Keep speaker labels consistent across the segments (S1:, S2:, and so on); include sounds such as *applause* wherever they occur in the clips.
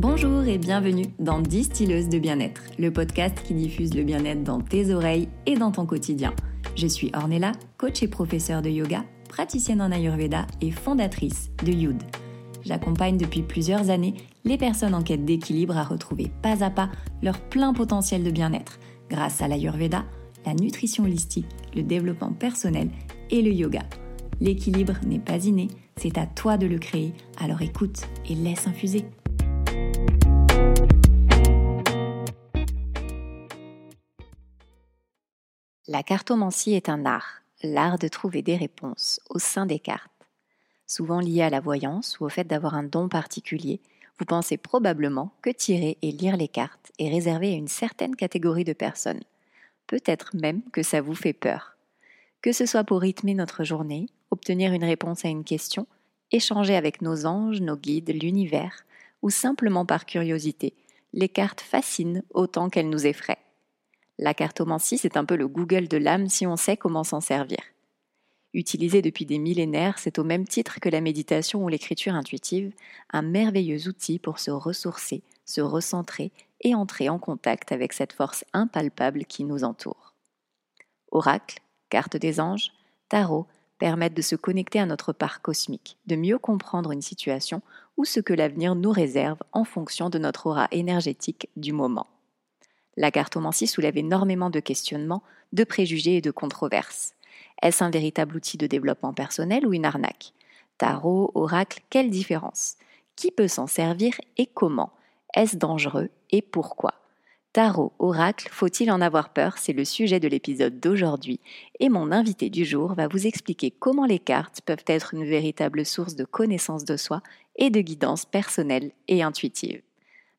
S1: Bonjour et bienvenue dans Distilleuse de bien-être, le podcast qui diffuse le bien-être dans tes oreilles et dans ton quotidien. Je suis Ornella, coach et professeure de yoga, praticienne en Ayurveda et fondatrice de Youd. J'accompagne depuis plusieurs années les personnes en quête d'équilibre à retrouver pas à pas leur plein potentiel de bien-être grâce à l'Ayurveda, la nutrition holistique, le développement personnel et le yoga. L'équilibre n'est pas inné, c'est à toi de le créer, alors écoute et laisse infuser. La cartomancie est un art, l'art de trouver des réponses au sein des cartes. Souvent lié à la voyance ou au fait d'avoir un don particulier, vous pensez probablement que tirer et lire les cartes est réservé à une certaine catégorie de personnes. Peut-être même que ça vous fait peur. Que ce soit pour rythmer notre journée, obtenir une réponse à une question, échanger avec nos anges, nos guides, l'univers, ou simplement par curiosité, les cartes fascinent autant qu'elles nous effraient. La cartomancie, c'est un peu le Google de l'âme si on sait comment s'en servir. Utilisé depuis des millénaires, c'est au même titre que la méditation ou l'écriture intuitive, un merveilleux outil pour se ressourcer, se recentrer et entrer en contact avec cette force impalpable qui nous entoure. Oracle, carte des anges, tarot permettent de se connecter à notre part cosmique, de mieux comprendre une situation ou ce que l'avenir nous réserve en fonction de notre aura énergétique du moment. La cartomancie soulève énormément de questionnements, de préjugés et de controverses. Est-ce un véritable outil de développement personnel ou une arnaque? Tarot, oracle, quelle différence? Qui peut s'en servir et comment? Est-ce dangereux et pourquoi? Tarot, oracle, faut-il en avoir peur? C'est le sujet de l'épisode d'aujourd'hui. Et mon invité du jour va vous expliquer comment les cartes peuvent être une véritable source de connaissance de soi et de guidance personnelle et intuitive.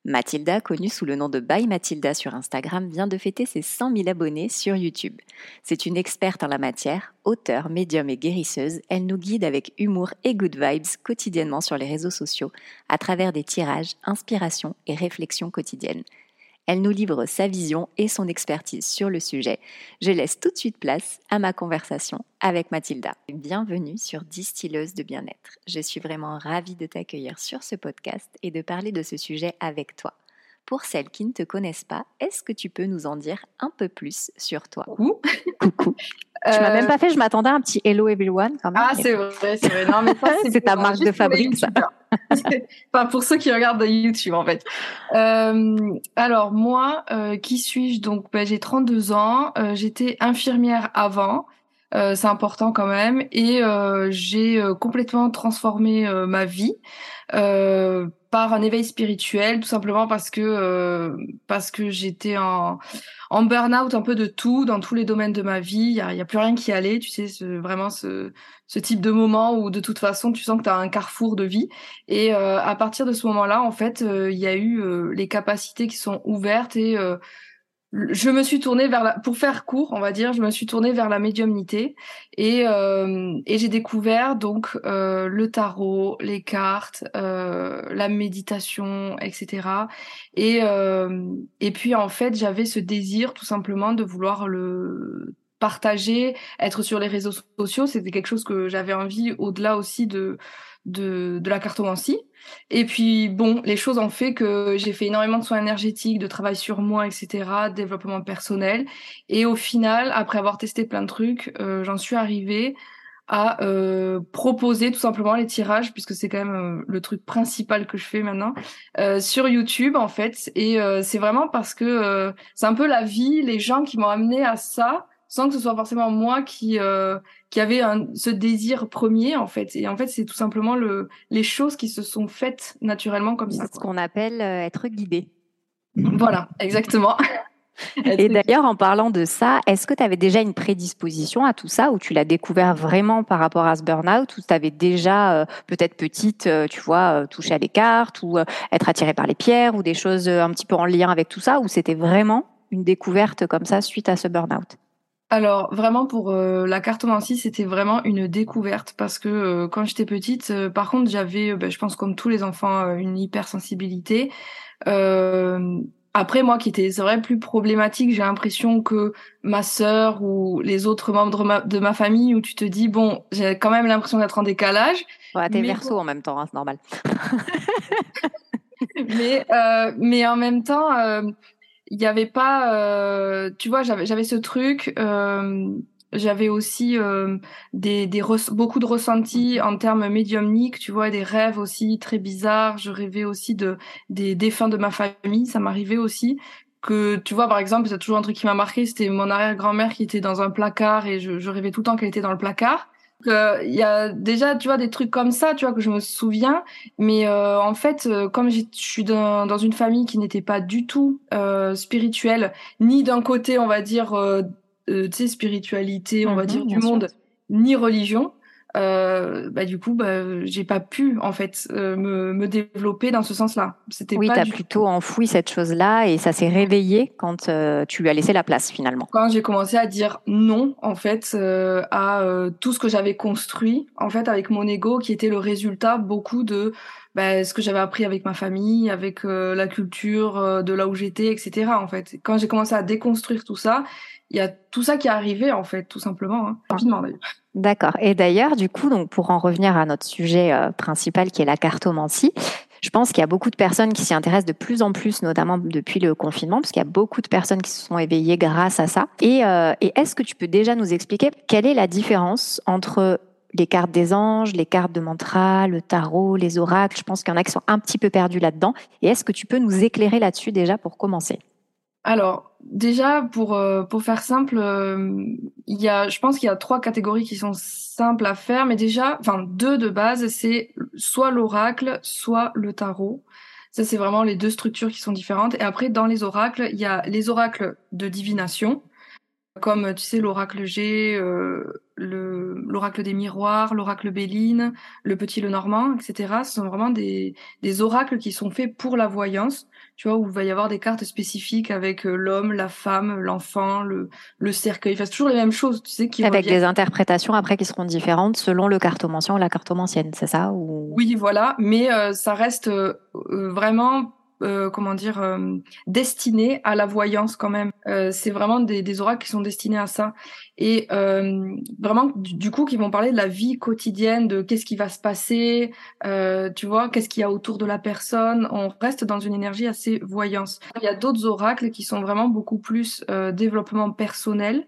S1: Mathilda, connue sous le nom de By Mathilda sur Instagram, vient de fêter ses 100 000 abonnés sur YouTube. C'est une experte en la matière, auteure, médium et guérisseuse. Elle nous guide avec humour et good vibes quotidiennement sur les réseaux sociaux à travers des tirages, inspirations et réflexions quotidiennes. Elle nous livre sa vision et son expertise sur le sujet. Je laisse tout de suite place à ma conversation avec Mathilda. Bienvenue sur Distilleuse de bien-être. Je suis vraiment ravie de t'accueillir sur ce podcast et de parler de ce sujet avec toi. Pour celles qui ne te connaissent pas, est-ce que tu peux nous en dire un peu plus sur toi?
S2: Coucou.
S1: Coucou. Tu m'as même pas fait, je m'attendais à un petit hello everyone quand même.
S2: Ah, c'est vrai, c'est vrai. Non, mais ça, *laughs*
S1: c'est ta marque de fabrique, ça. *laughs*
S2: enfin, pour ceux qui regardent YouTube, en fait. Euh, alors, moi, euh, qui suis-je? Donc, ben, j'ai 32 ans. Euh, J'étais infirmière avant. Euh, c'est important quand même. Et euh, j'ai euh, complètement transformé ma vie par un éveil spirituel, tout simplement parce que parce que j'étais en en burn-out un peu de tout dans tous les domaines de ma vie. Il y a, y a, plus rien qui allait. Tu sais, vraiment ce ce type de moment où de toute façon tu sens que tu as un carrefour de vie. Et à partir de ce moment-là, en fait, il y a eu les capacités qui sont ouvertes et je me suis tournée vers la, pour faire court, on va dire, je me suis tournée vers la médiumnité et, euh, et j'ai découvert donc euh, le tarot, les cartes, euh, la méditation, etc. Et euh, et puis en fait j'avais ce désir tout simplement de vouloir le partager, être sur les réseaux sociaux, c'était quelque chose que j'avais envie au-delà aussi de de, de la cartomancie. Et puis bon, les choses ont fait que j'ai fait énormément de soins énergétiques, de travail sur moi, etc., développement personnel. Et au final, après avoir testé plein de trucs, euh, j'en suis arrivée à euh, proposer tout simplement les tirages, puisque c'est quand même euh, le truc principal que je fais maintenant, euh, sur YouTube en fait. Et euh, c'est vraiment parce que c'est un peu la vie, les gens qui m'ont amené à ça sans que ce soit forcément moi qui euh, qui avait un, ce désir premier en fait. Et en fait, c'est tout simplement le les choses qui se sont faites naturellement comme ça.
S1: C'est ce qu'on appelle euh, être guidé.
S2: Voilà, exactement. *laughs*
S1: Et d'ailleurs, en parlant de ça, est-ce que tu avais déjà une prédisposition à tout ça ou tu l'as découvert vraiment par rapport à ce burn-out ou tu avais déjà, euh, peut-être petite, tu vois, touché à des cartes ou être attiré par les pierres ou des choses un petit peu en lien avec tout ça ou c'était vraiment une découverte comme ça suite à ce burn-out?
S2: Alors vraiment pour euh, la cartomancie, c'était vraiment une découverte parce que euh, quand j'étais petite, euh, par contre j'avais, ben, je pense comme tous les enfants, une hypersensibilité. après moi qui était, c'est vrai, plus problématique, j'ai l'impression que ma sœur ou les autres membres de ma, famille, où tu te dis bon, j'ai quand même l'impression d'être en décalage.
S1: Ouais, t'es verso en même temps, hein, c'est normal. *laughs*
S2: mais, euh, mais en même temps, euh, il n'y avait pas, euh, tu vois, j'avais, ce truc. Euh, j'avais aussi euh, des, des beaucoup de ressentis en termes médiumniques, tu vois, des rêves aussi très bizarres. Je rêvais aussi de des défunts de ma famille, ça m'arrivait aussi. Que tu vois, par exemple, c'est toujours un truc qui m'a marqué, c'était mon arrière-grand-mère qui était dans un placard et je, je rêvais tout le temps qu'elle était dans le placard. Il y a déjà, tu vois, des trucs comme ça, tu vois, que je me souviens. Mais euh, en fait, euh, comme je suis dans, dans, une famille qui n'était pas du tout euh, spirituelle, ni d'un côté, on va dire, euh, tu sais, spiritualité, on va mhm, dire, du monde, ni religion, euh, bah du coup bah j'ai pas pu en fait euh, me, me, développer dans ce sens-là.
S1: C'était oui, t'as plutôt enfoui cette chose-là et ça s'est réveillé quand euh, tu lui as laissé la place finalement.
S2: Quand j'ai commencé à dire non en fait euh, à tout ce que j'avais construit en fait avec mon ego qui était le résultat beaucoup de bah, ce que j'avais appris avec ma famille, avec la culture de là où j'étais, etc. En fait, quand j'ai commencé à déconstruire tout ça, il y a tout ça qui est arrivé en fait, tout simplement, hein.
S1: D'accord. Et d'ailleurs, du coup, donc pour en revenir à notre sujet euh, principal qui est la cartomancie, je pense qu'il y a beaucoup de personnes qui s'y intéressent de plus en plus, notamment depuis le confinement, parce qu'il y a beaucoup de personnes qui se sont éveillées grâce à ça. Euh, et est-ce que tu peux déjà nous expliquer quelle est la différence entre les cartes des anges, les cartes de mantra, le tarot, les oracles Je pense qu'il y en a qui sont un petit peu perdus là-dedans. Et est-ce que tu peux nous éclairer là-dessus déjà pour commencer?
S2: Alors, déjà, pour, euh, pour faire simple, euh, il y a, je pense qu'il y a trois catégories qui sont simples à faire, mais déjà, enfin, deux de base, c'est soit l'oracle, soit le tarot. Ça, c'est vraiment les deux structures qui sont différentes. Et après, dans les oracles, il y a les oracles de divination, comme, tu sais, l'oracle G, euh, l'oracle des miroirs, l'oracle Béline, le petit le normand, etc. Ce sont vraiment des, des oracles qui sont faits pour la voyance tu vois, où il va y avoir des cartes spécifiques avec euh, l'homme, la femme, l'enfant, le, le cercueil. Enfin, c'est toujours les mêmes choses, tu sais.
S1: Qui avec des interprétations après qui seront différentes selon le cartomancien ou la cartomancienne, c'est ça ou...
S2: Oui, voilà. Mais euh, ça reste euh, vraiment euh, comment dire, euh, destinés à la voyance quand même. Euh, c'est vraiment des, des, oracles qui sont destinés à ça. Et euh, vraiment, du, coup, qui vont parler de la vie quotidienne, de qu'est-ce qui va se passer, tu vois, qu'est-ce qu'il y a autour de la personne. On reste dans une énergie assez voyance. Il y a d'autres oracles qui sont vraiment beaucoup plus développement personnel.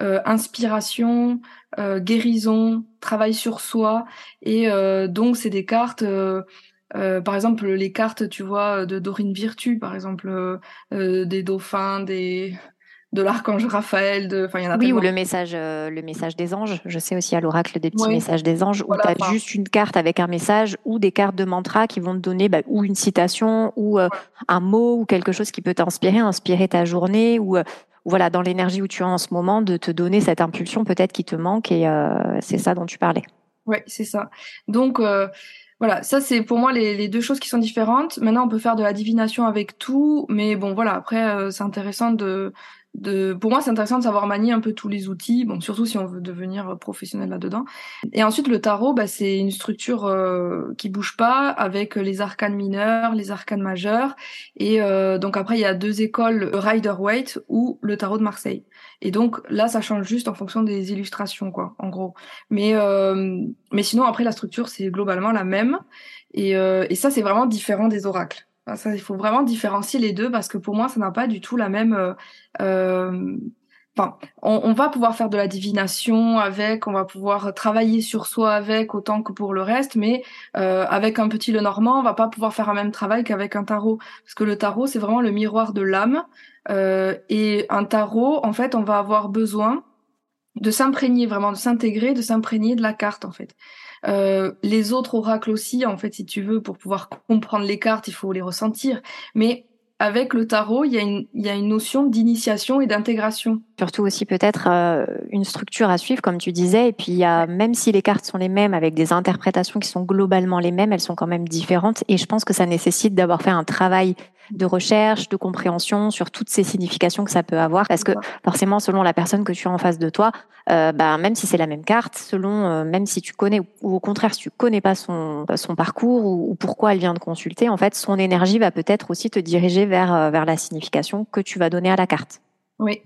S2: inspiration, guérison, travail sur soi, et donc c'est des cartes euh, par exemple, les cartes, tu vois, de Dorine Virtue, par exemple, euh, euh, des dauphins, des de l'archange Raphaël, de, enfin, il y en a
S1: Oui, ou le message, le message des anges. Je sais aussi à l'oracle des petits messages des anges où tu as juste une carte avec un message ou des cartes de mantra qui vont te donner bah, ou une citation ou un mot ou quelque chose qui peut t'inspirer, inspirer ta journée ou voilà, dans l'énergie où tu es en ce moment, de te donner cette impulsion peut-être qui te manque et c'est ça dont tu parlais.
S2: Oui, c'est ça. Donc, voilà, ça c'est pour moi les, deux choses qui sont différentes. Maintenant, on peut faire de la divination avec tout, mais bon, voilà, après, euh, c'est intéressant de, de, pour moi, c'est intéressant de savoir manier un peu tous les outils, bon, surtout si on veut devenir professionnel là-dedans. Et ensuite, le tarot, bah, c'est une structure euh, qui bouge pas, avec les arcanes mineurs, les arcanes majeurs, et euh, donc après, il y a deux écoles, Rider-Waite ou le tarot de Marseille. Et donc là, ça change juste en fonction des illustrations, quoi, en gros. Mais euh, mais sinon, après, la structure, c'est globalement la même, et, euh, et ça, c'est vraiment différent des oracles. Ça, il faut vraiment différencier les deux parce que pour moi, ça n'a pas du tout la même. Euh, euh, enfin, on, on, va pouvoir faire de la divination avec, on va pouvoir travailler sur soi avec autant que pour le reste, mais euh, avec un petit le normand, on va pas pouvoir faire un même travail qu'avec un tarot parce que le tarot, c'est vraiment le miroir de l'âme euh, et un tarot, en fait, on va avoir besoin de s'imprégner vraiment, de s'intégrer, de s'imprégner de la carte en fait. Euh, les autres oracles aussi, en fait, si tu veux, pour pouvoir comprendre les cartes, il faut les ressentir. Mais avec le tarot, il y a une, il y a une notion d'initiation et d'intégration.
S1: Surtout aussi peut-être euh, une structure à suivre, comme tu disais. Et puis, il y a, même si les cartes sont les mêmes, avec des interprétations qui sont globalement les mêmes, elles sont quand même différentes. Et je pense que ça nécessite d'avoir fait un travail de recherche, de compréhension sur toutes ces significations que ça peut avoir. Parce que forcément, selon la personne que tu as en face de toi, euh, bah, même si c'est la même carte, selon euh, même si tu connais ou au contraire si tu connais pas son son parcours ou, pourquoi elle vient de consulter, en fait, son énergie va peut-être aussi te diriger vers euh, vers la signification que tu vas donner à la carte.
S2: Oui,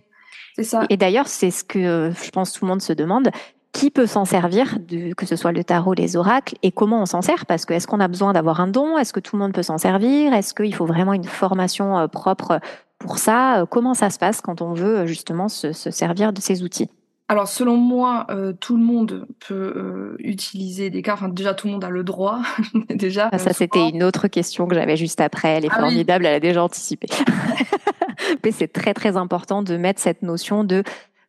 S2: c'est ça.
S1: Et d'ailleurs, c'est ce que je pense tout le monde se demande qui peut s'en servir, que ce soit le tarot, les oracles, et comment on s'en sert? Parce que est-ce qu'on a besoin d'avoir un don? Est-ce que tout le monde peut s'en servir? Est-ce qu'il faut vraiment une formation euh, propre pour ça? Euh, Comment ça se passe quand on veut euh, justement se, servir de ces outils?
S2: Alors selon moi, tout le monde peut utiliser des cartes. Enfin, déjà, tout le monde a le droit. *laughs* déjà.
S1: Ah, ça, c'était une autre question que j'avais juste après. Elle est ah formidable. Elle a déjà anticipé. *laughs* Mais c'est très très important de mettre cette notion de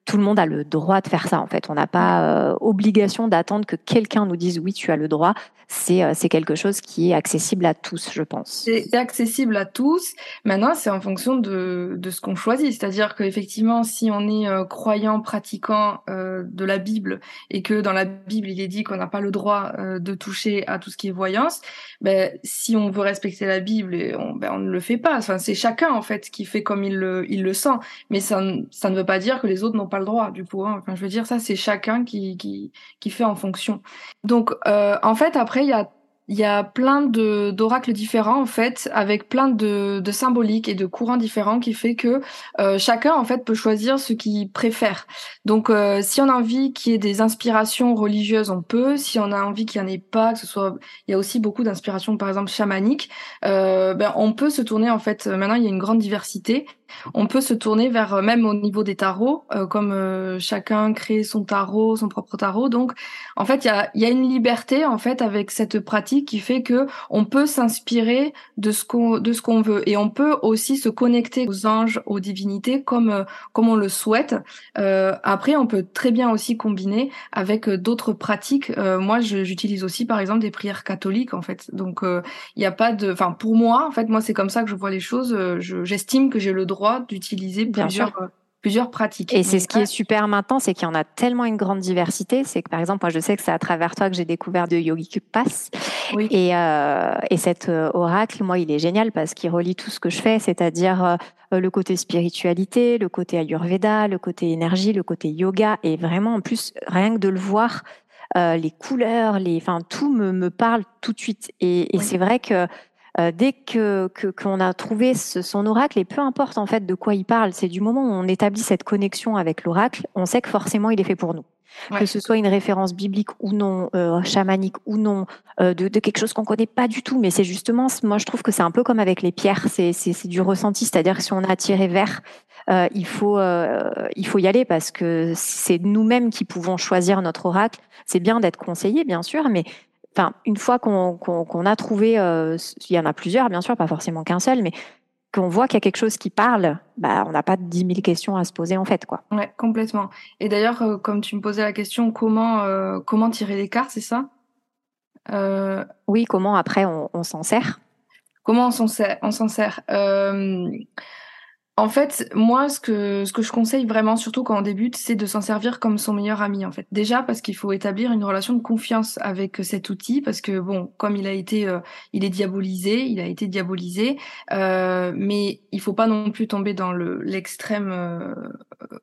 S1: tout le monde a le droit de faire ça en fait. On n'a pas euh, obligation d'attendre que quelqu'un nous dise oui, tu as le droit. C'est euh, quelque chose qui est accessible à tous, je pense.
S2: C'est accessible à tous. Maintenant, c'est en fonction de de ce qu'on choisit. C'est-à-dire qu'effectivement, si on est euh, croyant, pratiquant de la Bible et que dans la Bible il est dit qu'on n'a pas le droit de toucher à tout ce qui est voyance, ben si on veut respecter la Bible, on, ben, on ne le fait pas. Enfin, c'est chacun en fait qui fait comme il le il le sent. Mais ça ça ne veut pas dire que les autres n'ont pas le droit du coup. Hein. Enfin, je veux dire, ça c'est chacun qui, qui, qui fait en fonction. Donc euh, en fait après il y a y a plein d'oracles différents en fait, avec plein de, de symboliques et de courants différents qui fait que euh, chacun en fait peut choisir ce qu'il préfère. Donc euh, si on a envie qu'il y ait des inspirations religieuses, on peut. Si on a envie qu'il n'y en ait pas, que ce soit, il y a aussi beaucoup d'inspirations par exemple chamaniques, ben on peut se tourner en fait. Maintenant il y a une grande diversité on peut se tourner vers euh, même au niveau des tarots, euh, comme euh, chacun crée son tarot, son propre tarot. Donc, en fait, il y a, une liberté en fait avec cette pratique qui fait que on peut s'inspirer de ce qu'on de ce qu'on veut et on peut aussi se connecter aux anges, aux divinités comme comme on le souhaite. après, on peut très bien aussi combiner avec d'autres pratiques. moi, j'utilise aussi par exemple des prières catholiques en fait. Donc, il n'y a pas de, enfin pour moi, en fait, moi c'est comme ça que je vois les choses. J'estime que j'ai le droit d'utiliser plusieurs, euh, plusieurs pratiques.
S1: Et c'est ce qui est super maintenant, c'est qu'il y en a tellement une grande diversité. C'est que par exemple, moi je sais que c'est à travers toi que j'ai découvert de Yogi Pass. Et, euh, et cet euh, oracle, moi, il est génial parce qu'il relie tout ce que je fais, c'est-à-dire le côté spiritualité, le côté Ayurveda, le côté énergie, le côté yoga. Et vraiment, en plus, rien que de le voir, les couleurs, les, enfin, tout me, me parle tout de suite. Et, et c'est vrai que euh, dès que qu'on a trouvé son oracle, et peu importe en fait de quoi il parle, c'est du moment où on établit cette connexion avec l'oracle, on sait que forcément il est fait pour nous. Que ce soit une référence biblique ou non, euh, chamanique ou non, euh, de, de, quelque chose qu'on connaît pas du tout, mais c'est justement, moi je trouve que c'est un peu comme avec les pierres, c'est du ressenti, c'est-à-dire que si on a attiré vers, euh, il faut euh, il faut y aller parce que c'est nous-mêmes qui pouvons choisir notre oracle. C'est bien d'être conseillé, bien sûr, mais enfin, une fois qu'on a trouvé, euh, il y en a plusieurs, bien sûr, pas forcément qu'un seul, mais qu'on voit qu'il y a quelque chose qui parle, bah, on n'a pas dix mille questions à se poser en fait, quoi.
S2: Ouais, complètement. Et d'ailleurs, euh, comme tu me posais la question, comment euh, comment tirer les cartes, c'est ça?
S1: Oui, comment après on, s'en sert?
S2: Comment on s'en sert? On s'en sert. En fait, moi, ce que, ce que je conseille vraiment, surtout quand on débute, c'est de s'en servir comme son meilleur ami, en fait. Déjà, parce qu'il faut établir une relation de confiance avec cet outil, parce que, bon, comme il a été, euh, il est diabolisé, il a été diabolisé, euh, mais il faut pas non plus tomber dans le l'extrême euh,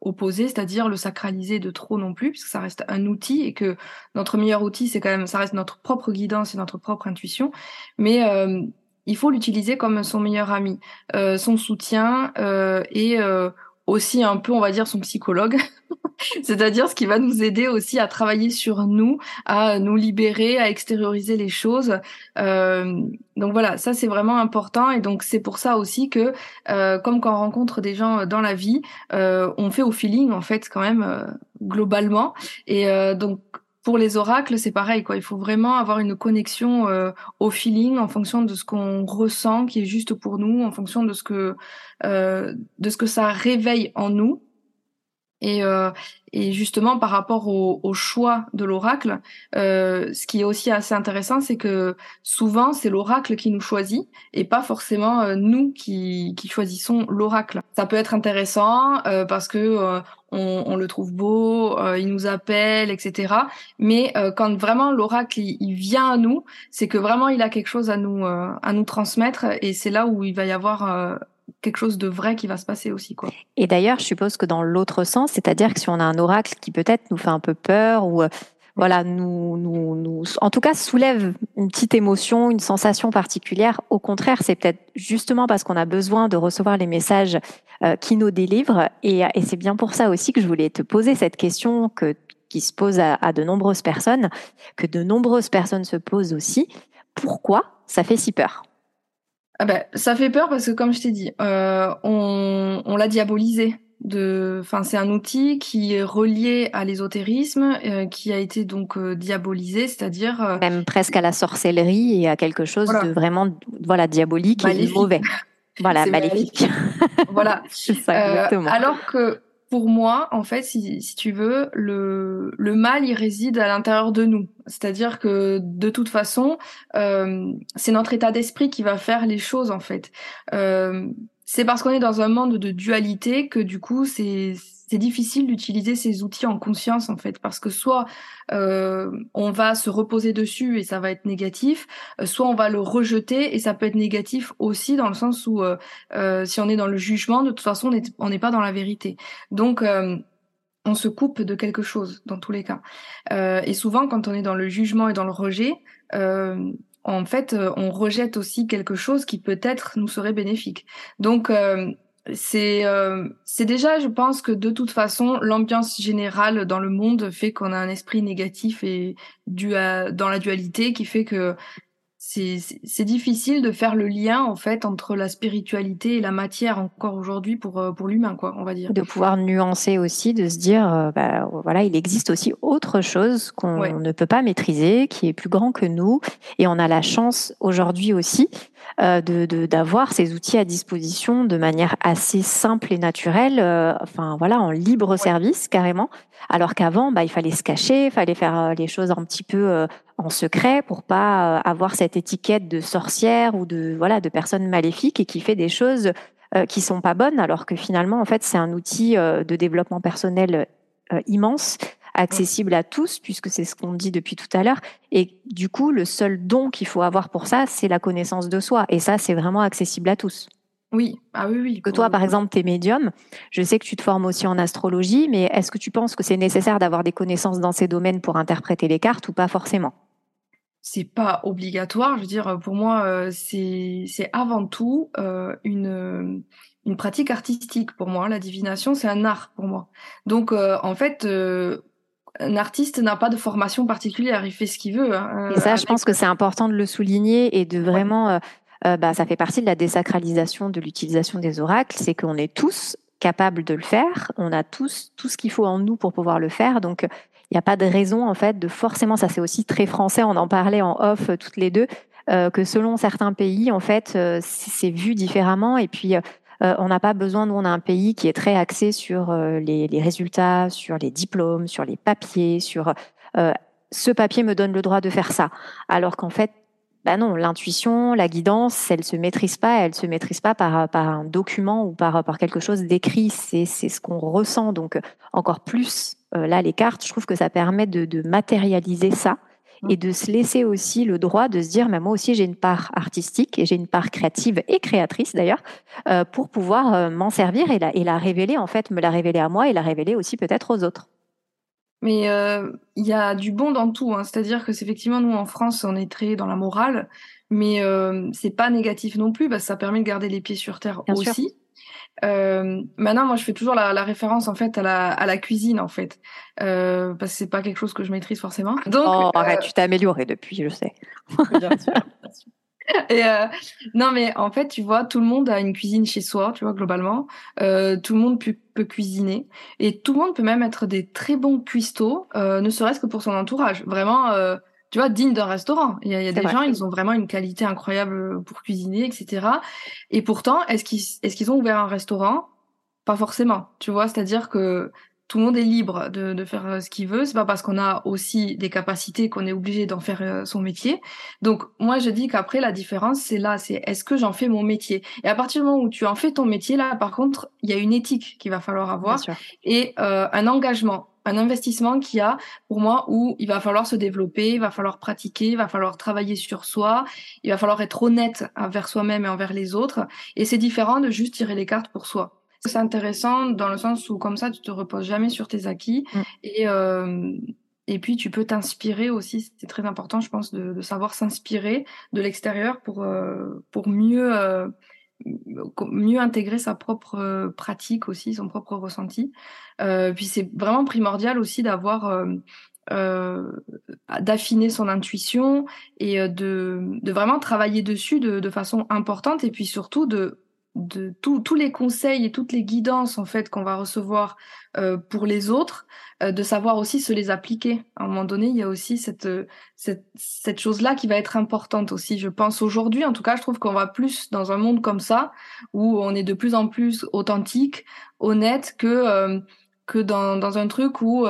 S2: opposé, c'est-à-dire le sacraliser de trop non plus, puisque ça reste un outil et que notre meilleur outil, c'est quand même, ça reste notre propre guidance et notre propre intuition, mais euh, il faut l'utiliser comme son meilleur ami, euh, son soutien euh, et euh, aussi un peu, on va dire, son psychologue. *laughs* C'est-à-dire ce qui va nous aider aussi à travailler sur nous, à nous libérer, à extérioriser les choses. donc voilà, ça c'est vraiment important et donc c'est pour ça aussi que, comme quand on rencontre des gens dans la vie, on fait au feeling en fait quand même globalement. Et donc pour les oracles, c'est pareil, quoi. Il faut vraiment avoir une connexion euh, au feeling en fonction de ce qu'on ressent, qui est juste pour nous, en fonction de ce que euh, de ce que ça réveille en nous. Et, euh, et justement, par rapport au, au choix de l'oracle, euh, ce qui est aussi assez intéressant, c'est que souvent, c'est l'oracle qui nous choisit et pas forcément euh, nous qui, qui choisissons l'oracle. Ça peut être intéressant euh, parce que euh, on, on, le trouve beau, il nous appelle, etc. Mais quand vraiment l'oracle il, il, vient à nous, c'est que vraiment il a quelque chose à nous à nous transmettre et c'est là où il va y avoir quelque chose de vrai qui va se passer aussi. Quoi.
S1: Et d'ailleurs, je suppose que dans l'autre sens, c'est-à-dire que si on a un oracle qui peut-être nous fait un peu peur ou euh, voilà, nous, nous, nous, en tout cas, soulève une petite émotion, une sensation particulière. Au contraire, c'est peut-être justement parce qu'on a besoin de recevoir les messages euh, qui nous délivrent. Et, et c'est bien pour ça aussi que je voulais te poser cette question que qui se pose à, de nombreuses personnes, que de nombreuses personnes se posent aussi. Pourquoi ça fait si peur?
S2: Ah ben, ça fait peur parce que comme je t'ai dit, euh, on, on l'a diabolisé. De, enfin, c'est un outil qui est relié à l'ésotérisme, euh, qui a été donc euh, diabolisé, c'est-à-dire
S1: même presque à la sorcellerie et à quelque chose de vraiment, voilà, diabolique et mauvais. Voilà, maléfique.
S2: voilà. *laughs* ça, alors que pour moi, en fait, si, si tu veux, le, le mal, il réside à l'intérieur de nous. C'est-à-dire que de toute façon, euh, c'est notre état d'esprit qui va faire les choses, en fait. Euh, c'est parce qu'on est dans un monde de dualité que du coup, c'est c'est difficile d'utiliser ces outils en conscience en fait parce que soit euh, on va se reposer dessus et ça va être négatif, euh, soit on va le rejeter et ça peut être négatif aussi dans le sens où euh, euh si on est dans le jugement, de toute façon on n'est pas dans la vérité. Donc euh, on se coupe de quelque chose dans tous les cas. et souvent quand on est dans le jugement et dans le rejet, en fait, on rejette aussi quelque chose qui peut-être nous serait bénéfique. Donc, c'est euh, c'est déjà, je pense que de toute façon, l'ambiance générale dans le monde fait qu'on a un esprit négatif et dû à, dans la dualité qui fait que c'est difficile de faire le lien en fait entre la spiritualité et la matière encore aujourd'hui pour euh, pour l'humain quoi on va dire.
S1: De pouvoir nuancer aussi de se dire euh, bah, voilà il existe aussi autre chose qu'on ne peut pas maîtriser qui est plus grand que nous. Et on a la chance aujourd'hui aussi euh, de d'avoir ces outils à disposition de manière assez simple et naturelle enfin voilà en libre service carrément. Alors qu'avant bah il fallait se cacher il fallait faire les choses un petit peu en secret pour pas euh, avoir cette étiquette de sorcière ou de voilà de personne maléfique et qui fait des choses euh, qui sont pas bonnes alors que finalement en fait c'est un outil euh, de développement personnel immense accessible à tous puisque c'est ce qu'on dit depuis tout à l'heure et du coup le seul don qu'il faut avoir pour ça c'est la connaissance de soi et ça c'est vraiment accessible à tous.
S2: Oui, ah oui, oui.
S1: Que toi, par exemple, tu es médium. Je sais que tu te formes aussi en astrologie, mais est-ce que tu penses que c'est nécessaire d'avoir des connaissances dans ces domaines pour interpréter les cartes ou pas forcément?
S2: C'est pas obligatoire. Je veux dire, pour moi, euh, c'est avant tout euh, une une pratique artistique pour moi. La divination, c'est un art pour moi. Donc, euh, en fait, un artiste n'a pas de formation particulière. Il fait ce qu'il veut.
S1: Hein, et ça, je pense que c'est important de le souligner et de vraiment. bah, ça fait partie de la désacralisation de l'utilisation des oracles, c'est qu'on est tous capables de le faire, on a tous tout ce qu'il faut en nous pour pouvoir le faire. Donc, il n'y a pas de raison en fait de forcément, ça c'est aussi très français, on en parlait en off euh, toutes les deux, euh, que selon certains pays en fait euh, c'est vu différemment et puis on n'a pas besoin, nous on a un pays qui est très axé sur les, les, résultats, sur les diplômes, sur les papiers, sur ce papier me donne le droit de faire ça. Alors qu'en fait, bah non, l'intuition, la guidance, elle se maîtrise pas, elle se maîtrise pas par, un document ou par, quelque chose d'écrit, c'est ce qu'on ressent. Donc encore plus euh, là, les cartes, je trouve que ça permet de, matérialiser ça. Et de se laisser aussi le droit de se dire, mais moi aussi j'ai une part artistique et j'ai une part créative et créatrice d'ailleurs, euh, pour pouvoir euh, m'en servir et la, et la révéler, en fait, me la révéler à moi et la révéler aussi peut-être aux autres.
S2: Mais il y a du bon dans tout, hein. c'est-à-dire que c'est effectivement nous en France, on est très dans la morale, mais c'est pas négatif non plus, parce que ça permet de garder les pieds sur terre aussi. Euh, maintenant, moi, je fais toujours la, la, référence en fait à la, à la cuisine en fait, euh, parce que c'est pas quelque chose que je maîtrise forcément.
S1: Donc, oh, arrête, euh, tu t'es amélioré depuis, je sais. bien sûr. *laughs*
S2: Et euh, non, mais en fait, tu vois, tout le monde a une cuisine chez soi, tu vois, globalement. Euh, tout le monde peut, peut, cuisiner. Et tout le monde peut même être des très bons cuistots, euh, ne serait-ce que pour son entourage. Vraiment, euh, tu vois, digne d'un restaurant. Il y a, il y a des gens, ils ont vraiment une qualité incroyable pour cuisiner, etc. Et pourtant, est-ce qu'ils est-ce qu'ils ont ouvert un restaurant? Pas forcément, tu vois. C'est-à-dire que tout le monde est libre de, de faire euh, ce qu'il veut. C'est pas parce qu'on a aussi des capacités qu'on est obligé d'en faire euh, son métier. Donc moi je dis qu'après la différence c'est là, c'est est-ce que j'en fais mon métier? Et à partir du moment où tu en fais ton métier là, par contre il y a une éthique qu'il va falloir avoir et euh, un engagement un investissement qui a pour moi où il va falloir se développer, il va falloir pratiquer, il va falloir travailler sur soi, il va falloir être honnête envers soi-même et envers les autres. Et c'est différent de juste tirer les cartes pour soi. C'est intéressant dans le sens où comme ça tu te reposes jamais sur tes acquis mm. et euh, et puis tu peux t'inspirer aussi. C'est très important, je pense, de, de savoir s'inspirer de l'extérieur pour euh, pour mieux euh, mieux intégrer sa propre pratique aussi, son propre ressenti. puis c'est vraiment primordial aussi d'avoir euh, d'affiner son intuition et euh, de, de, vraiment travailler dessus de, de, façon importante et puis surtout de, de tous les conseils et toutes les guidances en fait qu'on va recevoir euh, pour les autres, euh, de savoir aussi se les appliquer. À un moment donné, il y a aussi cette, cette, cette chose-là qui va être importante aussi. Je pense aujourd'hui, en tout cas, je trouve qu'on va plus dans un monde comme ça où on est de plus en plus authentique, honnête que que dans, dans un truc où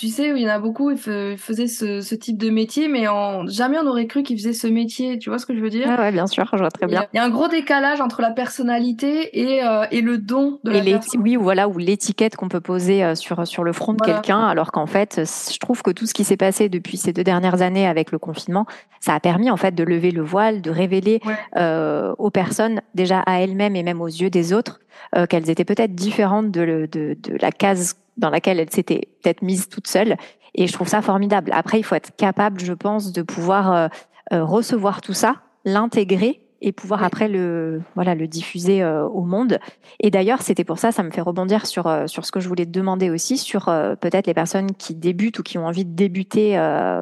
S2: tu sais, il y en a beaucoup, ils faisaient ce, type de métier, mais jamais on aurait cru qu'ils faisaient ce métier. Tu vois ce que je veux dire?
S1: Ah Ouais, bien sûr, je vois très bien.
S2: Il y a un gros décalage entre la personnalité et, euh, et le don de la personne.
S1: Oui, voilà, ou l'étiquette qu'on peut poser euh, sur, sur le front de quelqu'un, alors qu'en fait, je trouve que tout ce qui s'est passé depuis ces deux dernières années avec le confinement, ça a permis en fait de lever le voile, de révéler euh, aux personnes, déjà à elles-mêmes et même aux yeux des autres, qu'elles étaient peut-être différentes de, de, de la case dans laquelle elle s'était peut-être mise toute seule. Et je trouve ça formidable. Après, il faut être capable, je pense, de pouvoir euh, euh, recevoir tout ça, l'intégrer et pouvoir après le voilà le diffuser euh, au monde. Et d'ailleurs, c'était pour ça, ça me fait rebondir sur sur ce que je voulais te demander aussi sur peut-être les personnes qui débutent ou qui ont envie de débuter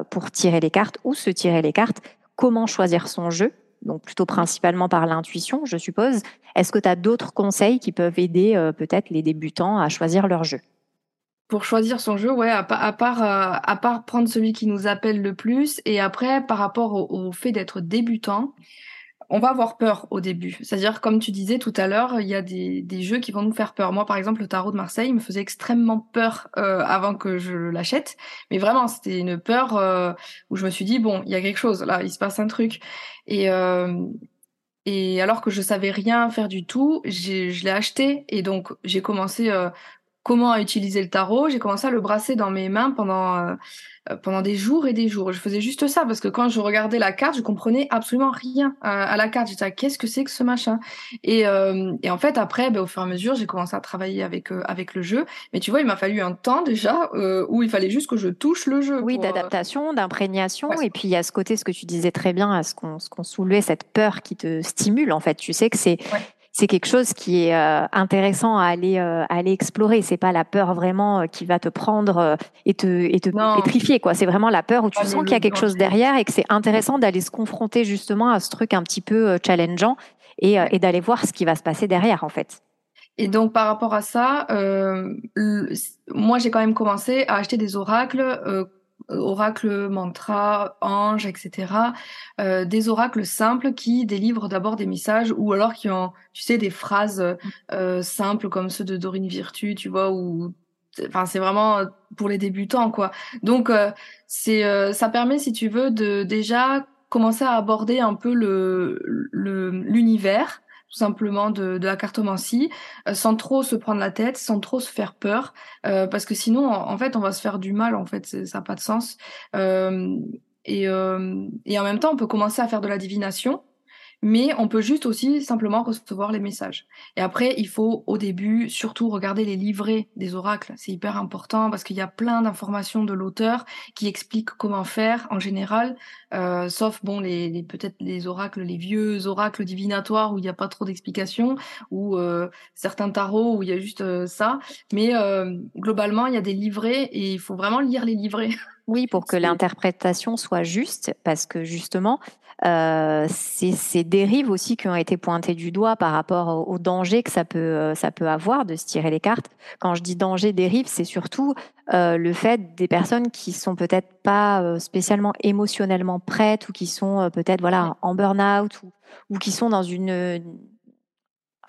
S1: pour tirer les cartes ou se tirer les cartes. Comment choisir son jeu? Donc plutôt principalement par l'intuition, je suppose. Est-ce que tu as d'autres conseils qui peuvent aider peut-être les débutants à choisir leur jeu?
S2: Pour choisir son jeu, ouais, à, à part euh, à part prendre celui qui nous appelle le plus, et après par rapport au, fait d'être débutant, on va avoir peur au début. C'est-à-dire, comme tu disais tout à l'heure, il y a des, des, jeux qui vont nous faire peur. Moi, par exemple, le tarot de Marseille me faisait extrêmement peur euh, avant que je l'achète. Mais vraiment, c'était une peur euh, où je me suis dit, bon, il y a quelque chose, là, il se passe un truc. Et, et alors que je savais rien faire du tout, je l'ai acheté. Et donc, j'ai commencé comment utiliser le tarot. J'ai commencé à le brasser dans mes mains pendant euh, euh, pendant des jours et des jours. Je faisais juste ça parce que quand je regardais la carte, je comprenais absolument rien à, la carte. J'étais qu'est-ce que c'est que ce machin? Et, euh, et en fait après, ben, au fur et à mesure, j'ai commencé à travailler avec avec le jeu. Mais tu vois, il m'a fallu un temps déjà où il fallait juste que je touche le jeu.
S1: Oui, d'adaptation, d'imprégnation. Et puis il y a ce côté, ce que tu disais très bien, à ce qu'on ce qu'on soulevait, cette peur qui te stimule. En fait, tu sais que c'est c'est quelque chose qui est euh, intéressant à aller euh, aller explorer. C'est pas la peur vraiment euh, qui va te prendre et te et te pétrifier quoi. C'est vraiment la peur où tu sens qu'il y a quelque chose derrière et que c'est intéressant d'aller se confronter justement à ce truc un petit peu challengeant et, et d'aller voir ce qui va se passer derrière en fait.
S2: Et donc par rapport à ça, moi j'ai quand même commencé à acheter des oracles oracles, mantras, anges, etc. Euh, des oracles simples qui délivrent d'abord des messages ou alors qui ont, tu sais, des phrases euh, simples comme ceux de Dorine Virtue, tu vois, ou enfin c'est vraiment pour les débutants quoi. Donc euh, c'est euh, ça permet si tu veux de déjà commencer à aborder un peu le l'univers tout simplement de, de la cartomancie, euh, sans trop se prendre la tête, sans trop se faire peur, euh, parce que sinon, en, fait, on va se faire du mal. En fait, ça n'a pas de sens. Euh, et, et en même temps, on peut commencer à faire de la divination mais on peut juste aussi simplement recevoir les messages. Et après, il faut au début surtout regarder les livrets des oracles. C'est hyper important parce qu'il y a plein d'informations de l'auteur qui expliquent comment faire en général, euh, sauf bon les, les peut-être les oracles, les vieux oracles divinatoires où il n'y a pas trop d'explications, ou euh, certains tarots où il y a juste euh, ça. Mais euh, globalement, il y a des livrets et il faut vraiment lire les livrets. *laughs*
S1: Oui, pour que l'interprétation soit juste, parce que justement, euh, c'est ces dérives aussi qui ont été pointées du doigt par rapport au, danger que ça peut, euh, ça peut avoir de se tirer les cartes. Quand je dis danger, dérive, c'est surtout euh, le fait des personnes qui sont peut-être pas spécialement émotionnellement prêtes ou qui sont peut-être voilà en burn-out ou, ou qui sont dans une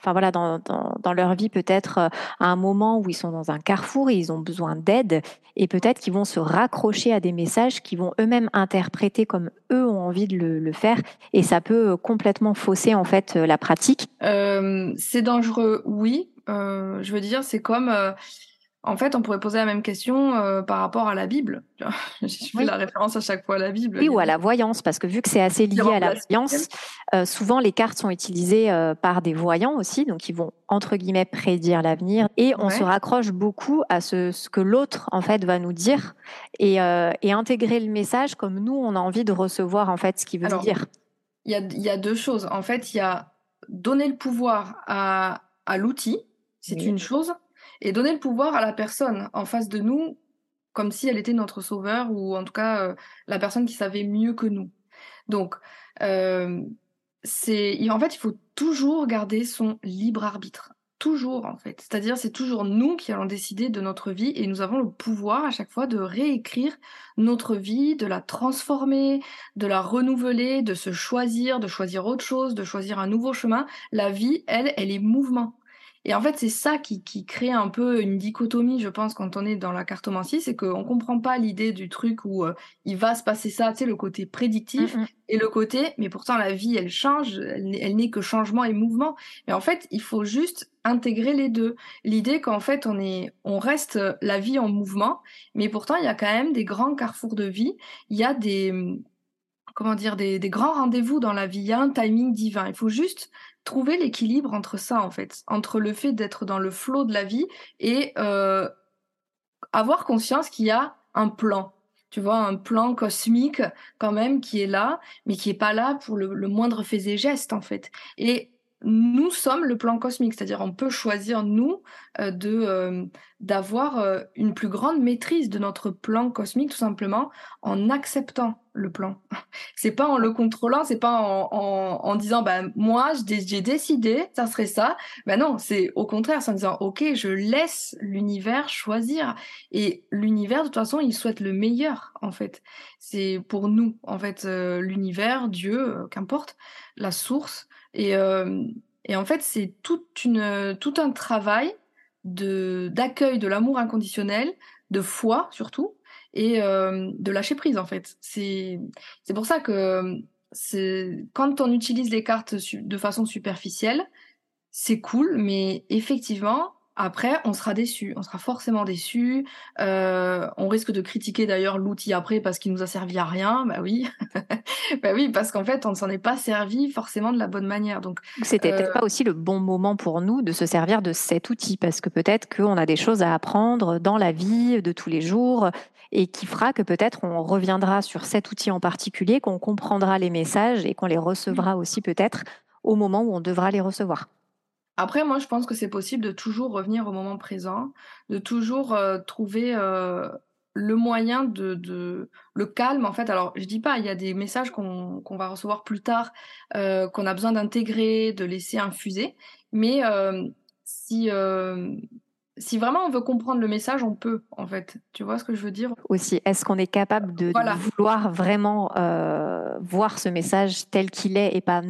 S1: enfin voilà, dans, dans, dans leur vie peut-être euh, à un moment où ils sont dans un carrefour et ils ont besoin d'aide et peut-être qu'ils vont se raccrocher à des messages qui vont eux-mêmes interpréter comme eux ont envie de le, le, faire et ça peut euh, complètement fausser en fait euh, la pratique.
S2: Euh, c'est dangereux, oui. Euh, je veux dire, c'est comme en fait, on pourrait poser la même question euh, par rapport à la Bible. *laughs* Je fais la référence à chaque fois à la Bible.
S1: Oui, ou à la voyance, parce que vu que c'est assez lié à la voyance, euh, souvent les cartes sont utilisées euh, par des voyants aussi, donc ils vont entre guillemets prédire l'avenir, et on se raccroche beaucoup à ce, ce que l'autre en fait va nous dire et, et, intégrer le message comme nous on a envie de recevoir en fait ce qu'il veut dire.
S2: Il y a, y a deux choses. En fait, il y a donner le pouvoir à, à l'outil, c'est une chose, et donner le pouvoir à la personne en face de nous, comme si elle était notre sauveur, ou en tout cas euh, la personne qui savait mieux que nous. Donc, euh, c'est, en fait, il faut toujours garder son libre arbitre. Toujours, en fait. C'est-à-dire, c'est toujours nous qui allons décider de notre vie et nous avons le pouvoir à chaque fois de réécrire notre vie, de la transformer, de la renouveler, de se choisir, de choisir autre chose, de choisir un nouveau chemin. La vie, elle, elle est mouvement. Et en fait, c'est ça qui, qui, crée un peu une dichotomie, je pense, quand on est dans la cartomancie, c'est qu'on ne comprend pas l'idée du truc où euh, il va se passer ça, tu sais, le côté prédictif, mm, mm. et le côté, mais pourtant la vie, elle change, elle, n'est que changement et mouvement. Mais en fait, il faut juste intégrer les deux. L'idée qu'en fait, on, est, on reste la vie en mouvement, mais pourtant, il y a quand même des grands carrefours de vie, il y a des comment dire, des, des grands rendez-vous dans la vie. Il y a un timing divin. Il faut juste trouver l'équilibre entre ça, en fait, entre le fait d'être dans le flot de la vie et euh, avoir conscience qu'il y a un plan. Tu vois, un plan cosmique quand même qui est là, mais qui est pas là pour le, le moindre fait et geste, en fait. Et nous sommes le plan cosmique, c'est-à-dire on peut choisir nous euh, de euh, d'avoir euh, une plus grande maîtrise de notre plan cosmique tout simplement en acceptant le plan. *laughs* C'est pas en le contrôlant, c'est pas en, en, en disant bah moi j'ai décidé ça serait ça. Ben non, c'est au contraire, c'est en disant ok je laisse l'univers choisir et l'univers de toute façon il souhaite le meilleur en fait. C'est pour nous en fait l'univers, Dieu, qu'importe, la source et, euh, et en fait, c'est tout un travail d'accueil de l'amour inconditionnel, de foi surtout, et euh, de lâcher prise en fait. C'est pour ça que quand on utilise les cartes de façon superficielle, c'est cool, mais effectivement, après, on sera déçu, on sera forcément déçu. Euh, on risque de critiquer d'ailleurs l'outil après parce qu'il nous a servi à rien. Bah oui, *laughs* bah oui, parce qu'en fait, on ne s'en est pas servi forcément de la bonne manière. Donc,
S1: c'était peut-être euh, pas aussi le bon moment pour nous de se servir de cet outil parce que peut-être qu'on a des choses à apprendre dans la vie de tous les jours et qui fera que peut-être on reviendra sur cet outil en particulier, qu'on comprendra les messages et qu'on les recevra aussi peut-être au moment où on devra les recevoir.
S2: Après, moi, je pense que c'est possible de toujours revenir au moment présent, de toujours euh, trouver euh, le moyen de, le calme. En fait, alors je dis pas, il y a des messages qu'on va recevoir plus tard, euh, qu'on a besoin d'intégrer, de laisser infuser. Mais si si vraiment on veut comprendre le message, on peut, en fait. Tu vois ce que je veux dire?
S1: Aussi, est-ce qu'on est capable de, vouloir vraiment euh, voir ce message tel qu'il est et pas,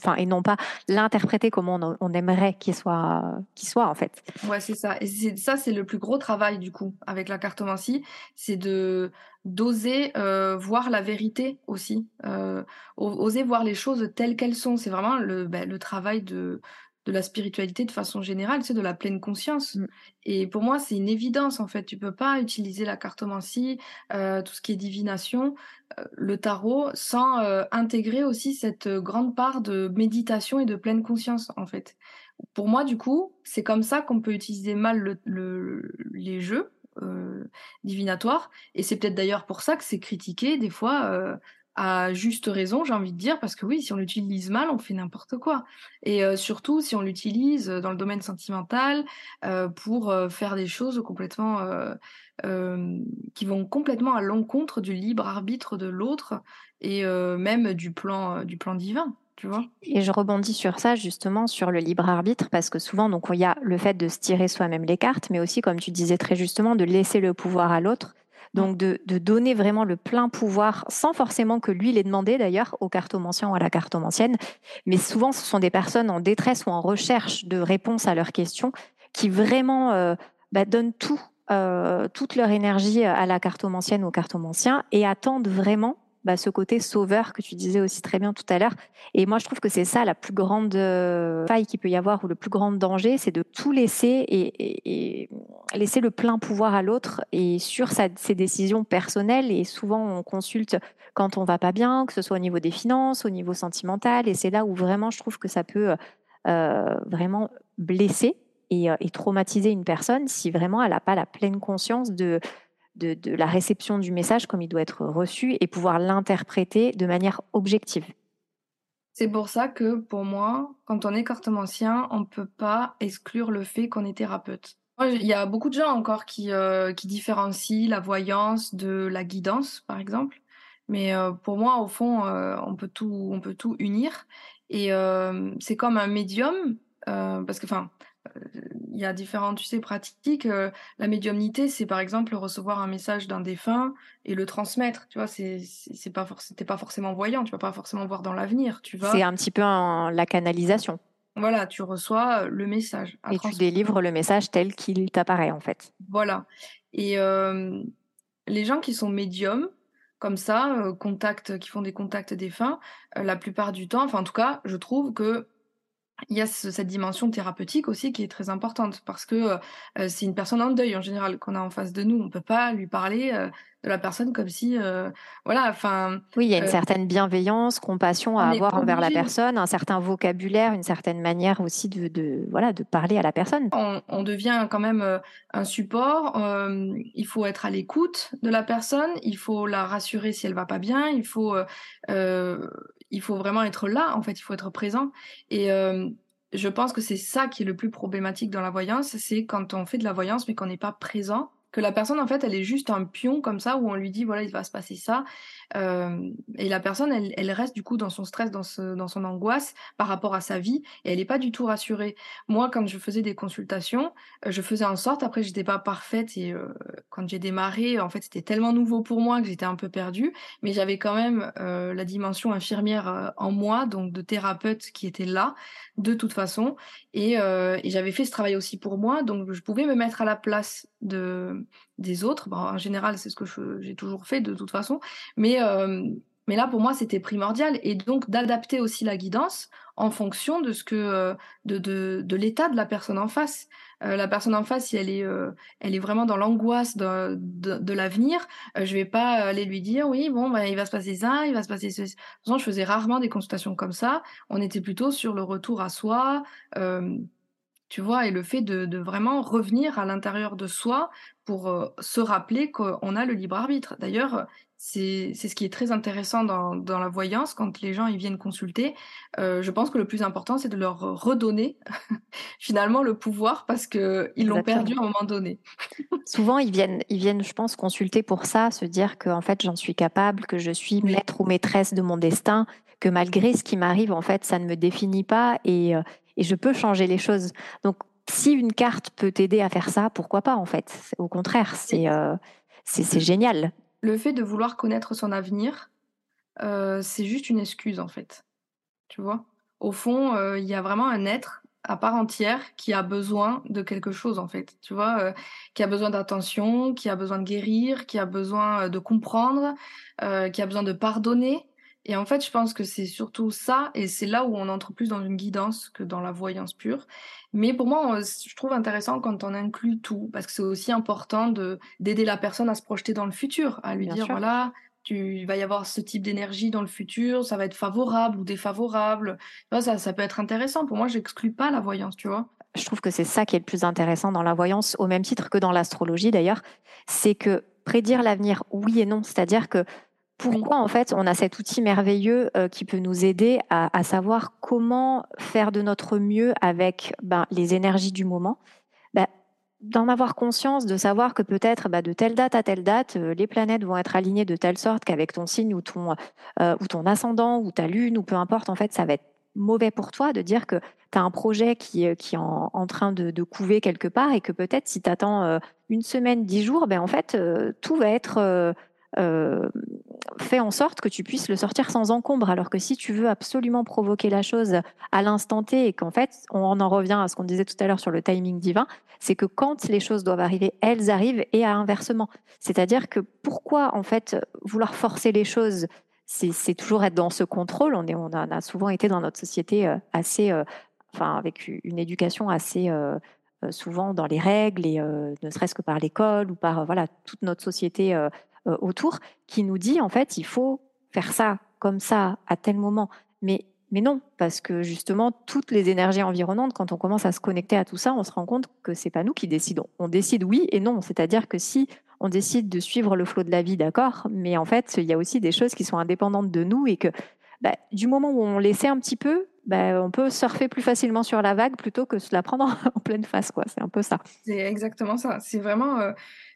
S1: enfin, et non pas l'interpréter comme on, aimerait qu'il soit, qu'il soit, en fait?
S2: Ouais, c'est ça. Et ça, c'est le plus gros travail du coup avec la cartomancie, c'est de d'oser euh, voir la vérité aussi, euh, oser voir les choses telles qu'elles sont. C'est vraiment le, ben, le travail de de la spiritualité de façon générale, c'est de la pleine conscience. Mm. Et pour moi, c'est une évidence en fait. Tu peux pas utiliser la cartomancie, euh, tout ce qui est divination, euh, le tarot, sans euh, intégrer aussi cette grande part de méditation et de pleine conscience en fait. Pour moi, du coup, c'est comme ça qu'on peut utiliser mal les jeux divinatoires. Et c'est peut-être d'ailleurs pour ça que c'est critiqué des fois à juste raison, j'ai envie de dire, parce que oui, si on l'utilise mal, on fait n'importe quoi. Et euh, surtout, si on l'utilise dans le domaine sentimental euh, pour euh, faire des choses complètement qui vont complètement à l'encontre du libre arbitre de l'autre et même du plan du plan divin. Tu vois
S1: et je rebondis sur ça justement sur le libre arbitre parce que souvent donc il y a le fait de se tirer soi-même les cartes mais aussi comme tu disais très justement de laisser le pouvoir à l'autre donc de, donner vraiment le plein pouvoir sans forcément que lui l'ait demandé d'ailleurs au cartomancien ou à la cartomancienne. Mais souvent ce sont des personnes en détresse ou en recherche de réponses à leurs questions qui vraiment euh, bah, donnent euh, toute leur énergie à la cartomancienne ou au cartomancien et attendent vraiment bah, ce côté sauveur que tu disais aussi très bien tout à l'heure. Et moi, je trouve que c'est ça la plus grande euh, faille qu'il peut y avoir ou le plus grand danger, c'est de tout laisser et, laisser le plein pouvoir à l'autre et sur ses décisions personnelles. Et souvent, on consulte quand on va pas bien, que ce soit au niveau des finances, au niveau sentimental. Et c'est là où vraiment, je trouve que ça peut euh, vraiment blesser euh, et, traumatiser une personne si vraiment elle n'a pas la pleine conscience de de, la réception du message comme il doit être reçu et pouvoir l'interpréter de manière objective.
S2: C'est pour ça que, pour moi, quand on est cartomancien, on ne peut pas exclure le fait qu'on est thérapeute. Il y a beaucoup de gens encore qui, euh, qui différencient la voyance de la guidance, par exemple. Mais euh, pour moi, au fond, euh, on, peut tout, on peut tout unir. Et c'est comme un médium, parce que, enfin, il y a différentes tu sais, pratiques. Euh, la médiumnité, c'est par exemple recevoir un message d'un défunt et le transmettre. Tu vois, c'est c'est pas forcément pas forcément voyant. Tu vas pas forcément voir dans l'avenir. Tu.
S1: C'est un petit peu la canalisation.
S2: Voilà, tu reçois le message.
S1: Et tu délivres le message tel qu'il t'apparaît en fait.
S2: Voilà. Et euh, les gens qui sont médiums, comme ça, euh, contact, qui font des contacts défunts, la plupart du temps, enfin en tout cas, je trouve que il y a cette dimension thérapeutique aussi qui est très importante parce que euh, c'est une personne en deuil en général qu'on a en face de nous. On peut pas lui parler euh, de la personne comme si, euh, voilà, enfin.
S1: Oui, il y a une certaine bienveillance, compassion à avoir envers la personne, un certain vocabulaire, une certaine manière aussi de, de voilà, de parler à la personne.
S2: On, on devient quand même un support. il faut être à l'écoute de la personne. Il faut la rassurer si elle va pas bien. Il faut il faut vraiment être là, en fait, il faut être présent. Et euh, je pense que c'est ça qui est le plus problématique dans la voyance, c'est quand on fait de la voyance mais qu'on n'est pas présent que la personne en fait elle est juste un pion comme ça où on lui dit voilà il va se passer ça. Euh, et la personne elle, elle, reste du coup dans son stress dans, ce, dans son angoisse par rapport à sa vie et elle n'est pas du tout rassurée. Moi quand je faisais des consultations euh, je faisais en sorte après j'étais pas parfaite et euh, quand j'ai démarré en fait c'était tellement nouveau pour moi que j'étais un peu perdue mais j'avais quand même euh, la dimension infirmière euh, en moi donc de thérapeute qui était là de toute façon. Et, et j'avais fait ce travail aussi pour moi donc je pouvais me mettre à la place de des autres. en général, c'est ce que j'ai toujours fait de toute façon. Mais, euh, mais là, pour moi, c'était primordial. Et donc, d'adapter aussi la guidance en fonction de ce que euh, de, de, l'état de la personne en face. Euh, la personne en face, si elle est, elle est vraiment dans l'angoisse de, de, l'avenir, je vais pas aller lui dire oui, bon, bah, il va se passer ça, il va se passer ce. De toute façon, je faisais rarement des consultations comme ça. On était plutôt sur le retour à soi tu vois, et le fait de, de vraiment revenir à l'intérieur de soi pour euh, se rappeler qu'on a le libre arbitre. D'ailleurs, c'est ce qui est très intéressant dans, dans, la voyance, quand les gens ils viennent consulter. Euh, je pense que le plus important, c'est de leur redonner *laughs* finalement le pouvoir parce qu'ils l'ont perdu à un moment donné. *laughs*
S1: Souvent, ils viennent, ils viennent, je pense, consulter pour ça, se dire que en fait, j'en suis capable, que je suis maître ou maîtresse de mon destin, que malgré ce qui m'arrive, en fait, ça ne me définit pas et, euh, et je peux changer les choses. Donc, si une carte peut t'aider à faire ça, pourquoi pas en fait? Au contraire, c'est euh, c'est génial.
S2: Le fait de vouloir connaître son avenir, euh, c'est juste une excuse en fait. Tu vois? Au fond, euh, il y a vraiment un être à part entière qui a besoin de quelque chose en fait. Tu vois? Euh, Qui a besoin d'attention, qui a besoin de guérir, qui a besoin de comprendre, euh, qui a besoin de pardonner. Et en fait, je pense que c'est surtout ça, et c'est là où on entre plus dans une guidance que dans la voyance pure. Mais pour moi, je trouve intéressant quand on inclut tout, parce que c'est aussi important de d'aider la personne à se projeter dans le futur, à lui dire voilà, tu il va y avoir ce type d'énergie dans le futur, ça va être favorable ou défavorable. Ça, ça peut être intéressant. Pour moi, j'exclus pas la voyance, tu vois.
S1: Je trouve que c'est ça qui est le plus intéressant dans la voyance, au même titre que dans l'astrologie d'ailleurs, c'est que prédire l'avenir, oui et non. C'est-à-dire que pourquoi en fait on a cet outil merveilleux euh, qui peut nous aider à, savoir comment faire de notre mieux avec ben, les énergies du moment? Ben, D'en avoir conscience, de savoir que peut-être ben, de telle date à telle date, euh, les planètes vont être alignées de telle sorte qu'avec ton signe ou ton, euh, ou ton ascendant ou ta lune ou peu importe, en fait, ça va être mauvais pour toi de dire que tu as un projet qui, est en, train de, de, couver quelque part et que peut-être si tu attends une semaine, dix jours, ben en fait, tout va être euh, fait en sorte que tu puisses le sortir sans encombre. Alors que si tu veux absolument provoquer la chose à l'instant T et qu'en fait, on en revient à ce qu'on disait tout à l'heure sur le timing divin, c'est que quand les choses doivent arriver, elles arrivent et à inversement. C'est-à-dire que pourquoi en fait vouloir forcer les choses c'est toujours être dans ce contrôle. On, a souvent été dans notre société euh, assez, euh, enfin, avec une éducation assez souvent dans les règles et ne serait-ce que par l'école ou par voilà toute notre société euh, autour qui nous dit en fait il faut faire ça comme ça à tel moment. Mais mais non, parce que justement, toutes les énergies environnantes, quand on commence à se connecter à tout ça, on se rend compte que c'est pas nous qui décidons. On décide oui et non. C'est-à-dire que si on décide de suivre le flot de la vie, d'accord, mais en fait, il y a aussi des choses qui sont indépendantes de nous et que bah, du moment où on laissait un petit peu, bah, on peut surfer plus facilement sur la vague plutôt que se la prendre *laughs* en pleine face. Quoi. C'est un peu ça.
S2: C'est exactement ça. C'est vraiment... Euh,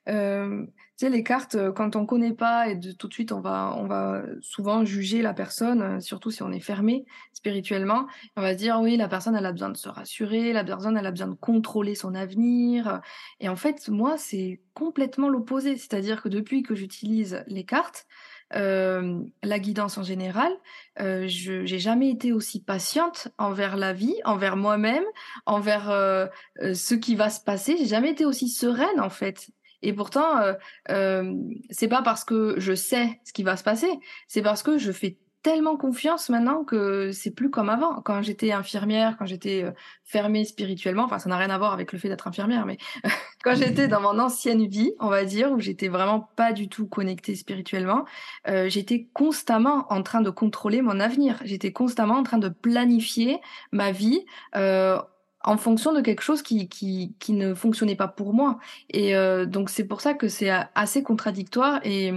S2: euh, les cartes, euh, quand on connaît pas et de, tout de suite, on va, on va souvent juger la personne, euh, surtout si on est fermé spirituellement. On va se dire, oui, la personne, elle a besoin de se rassurer, la personne, elle a besoin de contrôler son avenir. Et en fait, moi, c'est complètement l'opposé. C'est-à-dire que depuis que j'utilise les cartes, euh, la guidance en général, je j'ai jamais été aussi patiente envers la vie, envers moi-même, envers ce qui va se passer. J'ai jamais été aussi sereine en fait. Et pourtant, euh, euh, c'est pas parce que je sais ce qui va se passer, c'est parce que je fais tellement confiance maintenant que c'est plus comme avant. Quand j'étais infirmière, quand j'étais euh, fermée spirituellement, enfin ça n'a rien à voir avec le fait d'être infirmière, mais *laughs* quand j'étais dans mon ancienne vie, on va dire, où j'étais vraiment pas du tout connectée spirituellement, euh, j'étais constamment en train de contrôler mon avenir. J'étais constamment en train de planifier ma vie. Euh, en fonction de quelque chose qui, qui, qui ne fonctionnait pas pour moi. Et euh, donc c'est pour ça que c'est assez contradictoire et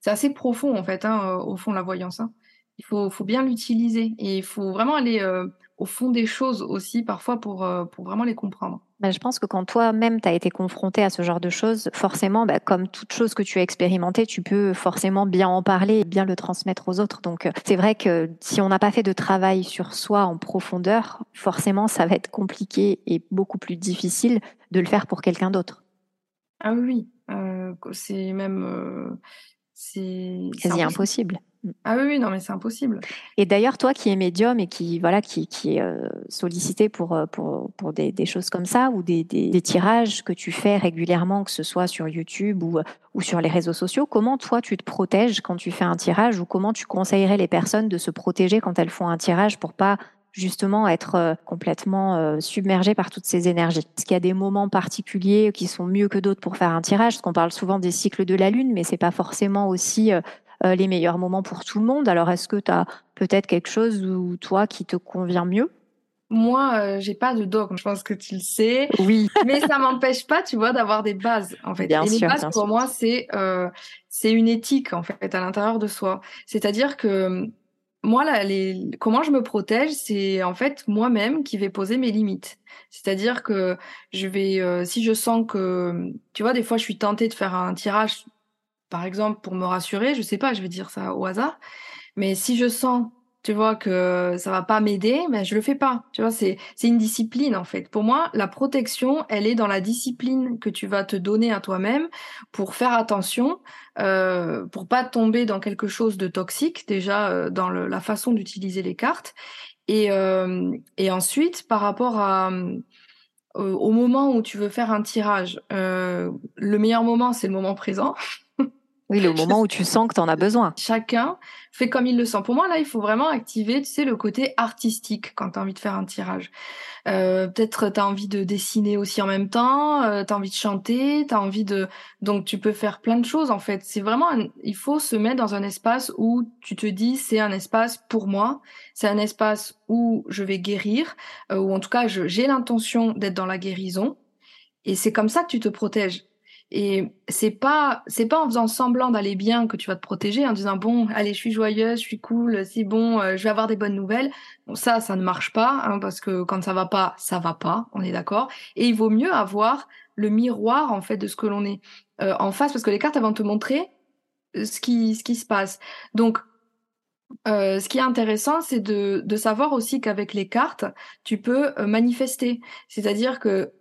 S2: c'est assez profond en fait, hein, au fond, la voyance. Hein. Il faut, faut bien l'utiliser et il faut vraiment aller euh, au fond des choses aussi parfois pour, euh, pour vraiment les comprendre.
S1: Bah, je pense que quand toi-même tu as été confronté à ce genre de choses, forcément, bah, comme toute chose que tu as expérimentée, tu peux forcément bien en parler et bien le transmettre aux autres. Donc euh, c'est vrai que si on n'a pas fait de travail sur soi en profondeur, forcément ça va être compliqué et beaucoup plus difficile de le faire pour quelqu'un d'autre.
S2: Ah oui, euh, c'est même... Euh, c'est
S1: quasi impossible.
S2: Ah oui, non, mais c'est impossible.
S1: Et d'ailleurs, toi qui es médium et qui voilà qui, qui est euh, sollicité pour, euh, pour, pour des, choses comme ça ou des, des, tirages que tu fais régulièrement, que ce soit sur YouTube ou, ou sur les réseaux sociaux, comment toi tu te protèges quand tu fais un tirage ou comment tu conseillerais les personnes de se protéger quand elles font un tirage pour pas justement être euh, complètement submergées par toutes ces énergies? Est-ce qu'il y a des moments particuliers qui sont mieux que d'autres pour faire un tirage Parce qu'on parle souvent des cycles de la Lune, mais c'est pas forcément aussi les meilleurs moments pour tout le monde. Alors, est-ce que tu as peut-être quelque chose ou toi qui te convient mieux?
S2: Moi, euh, j'ai pas de dogme, je pense que tu le sais.
S1: Oui. *laughs*
S2: Mais ça m'empêche pas, tu vois, d'avoir des bases, en fait.
S1: Bien
S2: Et
S1: sûr,
S2: les bases, pour moi, c'est euh, c'est une éthique, en fait, à l'intérieur de soi. C'est-à-dire que moi, là, les... comment je me protège, c'est en fait moi-même qui vais poser mes limites. C'est-à-dire que je vais, euh, si je sens que, tu vois, des fois, je suis tentée de faire un tirage par exemple, pour me rassurer, je sais pas, je vais dire ça au hasard, mais si je sens, tu vois, que ça va pas m'aider, ben je le fais pas. Tu vois, c'est une discipline en fait. Pour moi, la protection, elle est dans la discipline que tu vas te donner à toi-même pour faire attention, euh, pour pas tomber dans quelque chose de toxique déjà euh, dans la façon d'utiliser les cartes, et euh, et ensuite par rapport à au moment où tu veux faire un tirage, euh, le meilleur moment, c'est le moment présent. *laughs*
S1: Oui, le moment où tu sens que tu en as besoin.
S2: Chacun fait comme il le sent. Pour moi, là, il faut vraiment activer, tu sais, le côté artistique quand tu as envie de faire un tirage. Euh, Peut-être tu as envie de dessiner aussi en même temps, euh, tu as envie de chanter, tu as envie de... Donc, tu peux faire plein de choses, en fait. C'est vraiment... Il faut se mettre dans un espace où tu te dis, c'est un espace pour moi, c'est un espace où je vais guérir, euh, ou en tout cas, j'ai l'intention d'être dans la guérison. Et c'est comme ça que tu te protèges. Et c'est pas c'est pas en faisant semblant d'aller bien que tu vas te protéger en disant bon allez je suis joyeuse je suis cool c'est bon euh, je vais avoir des bonnes nouvelles. Bon, ça ça ne marche pas hein, parce que quand ça va pas ça va pas on est d'accord. Et il vaut mieux avoir le miroir en fait de ce que l'on est euh, en face parce que les cartes elles vont te montrer euh, ce qui ce qui se passe. Donc euh, ce qui est intéressant, c'est de, de savoir aussi qu'avec les cartes, tu peux manifester. C'est-à-dire que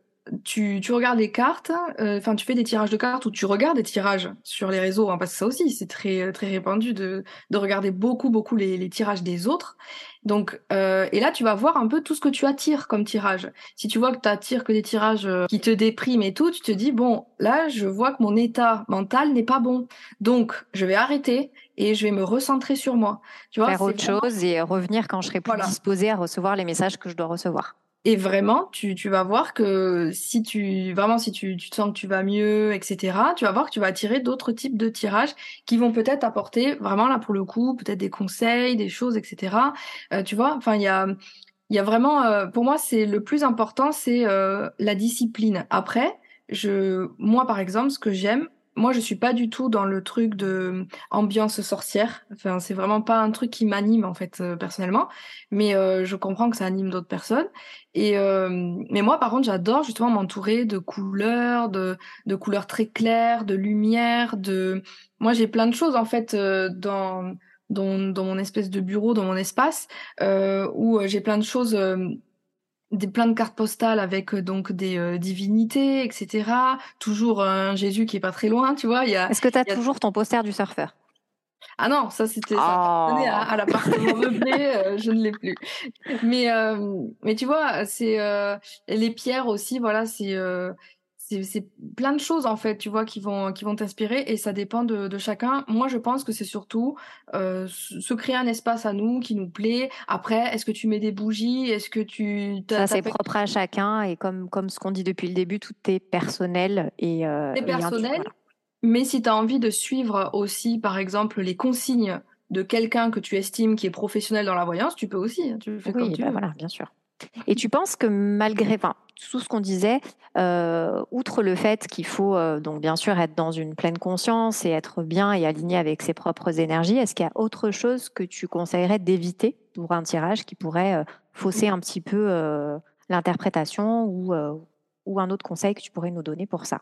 S2: tu, tu regardes les cartes, euh, enfin tu fais des tirages de cartes ou tu regardes des tirages sur les réseaux, hein, parce que ça aussi c'est très très répandu de, de regarder beaucoup beaucoup les, les tirages des autres. Donc euh, et là tu vas voir un peu tout ce que tu attires comme tirage. Si tu vois que tu attires que des tirages euh, qui te dépriment et tout, tu te dis bon là je vois que mon état mental n'est pas bon, donc je vais arrêter et je vais me recentrer sur moi.
S1: Tu vois, faire autre chose et revenir quand je serai plus disposée à recevoir les messages que je dois recevoir.
S2: Et vraiment, tu, tu, vas voir que si tu vraiment si tu, tu te sens que tu vas mieux, etc., tu vas voir que tu vas attirer d'autres types de tirages qui vont peut-être apporter vraiment là pour le coup peut-être des conseils, des choses, etc. Euh, tu vois, enfin il y a il y a vraiment euh, pour moi c'est le plus important c'est euh, la discipline. Après, je moi par exemple ce que j'aime moi, je suis pas du tout dans le truc de ambiance sorcière. Enfin, c'est vraiment pas un truc qui m'anime en fait euh, personnellement, mais euh, je comprends que ça anime d'autres personnes. Et euh, mais moi, par contre, j'adore justement m'entourer de couleurs, de de couleurs très claires, de lumière, de. Moi, j'ai plein de choses en fait dans dans, dans mon espèce de bureau, dans mon espace, où j'ai plein de choses des plein de cartes postales avec euh, donc des euh, divinités, etc. Toujours un Jésus qui est pas très loin, tu vois.
S1: Est-ce que tu as toujours ton poster du surfeur?
S2: Ah non, ça c'était ça oh. à, à l'appartement meublé, euh, je ne l'ai plus. Mais mais tu vois, c'est les pierres aussi, voilà, c'est c'est plein de choses en fait, tu vois, qui vont qui vont t'inspirer et ça dépend de, de, chacun. Moi, je pense que c'est surtout euh, se créer un espace à nous qui nous plaît. Après, est-ce que tu mets des bougies? Est-ce que tu
S1: ça c'est propre à chacun et comme comme ce qu'on dit depuis le début, tout est personnel et
S2: euh, c'est personnel. Mais si tu as envie de suivre aussi, par exemple, les consignes de quelqu'un que tu estimes qui est professionnel dans la voyance, tu peux aussi. Hein, tu
S1: fais oui, comme tu bah voilà, bien sûr. Et tu penses que malgré, enfin, tout ce qu'on disait, euh, outre le fait qu'il faut euh, donc bien sûr être dans une pleine conscience et être bien et aligné avec ses propres énergies, est-ce qu'il y a autre chose que tu conseillerais d'éviter pour un tirage qui pourrait euh, fausser un petit peu l'interprétation ou, ou un autre conseil que tu pourrais nous donner pour ça?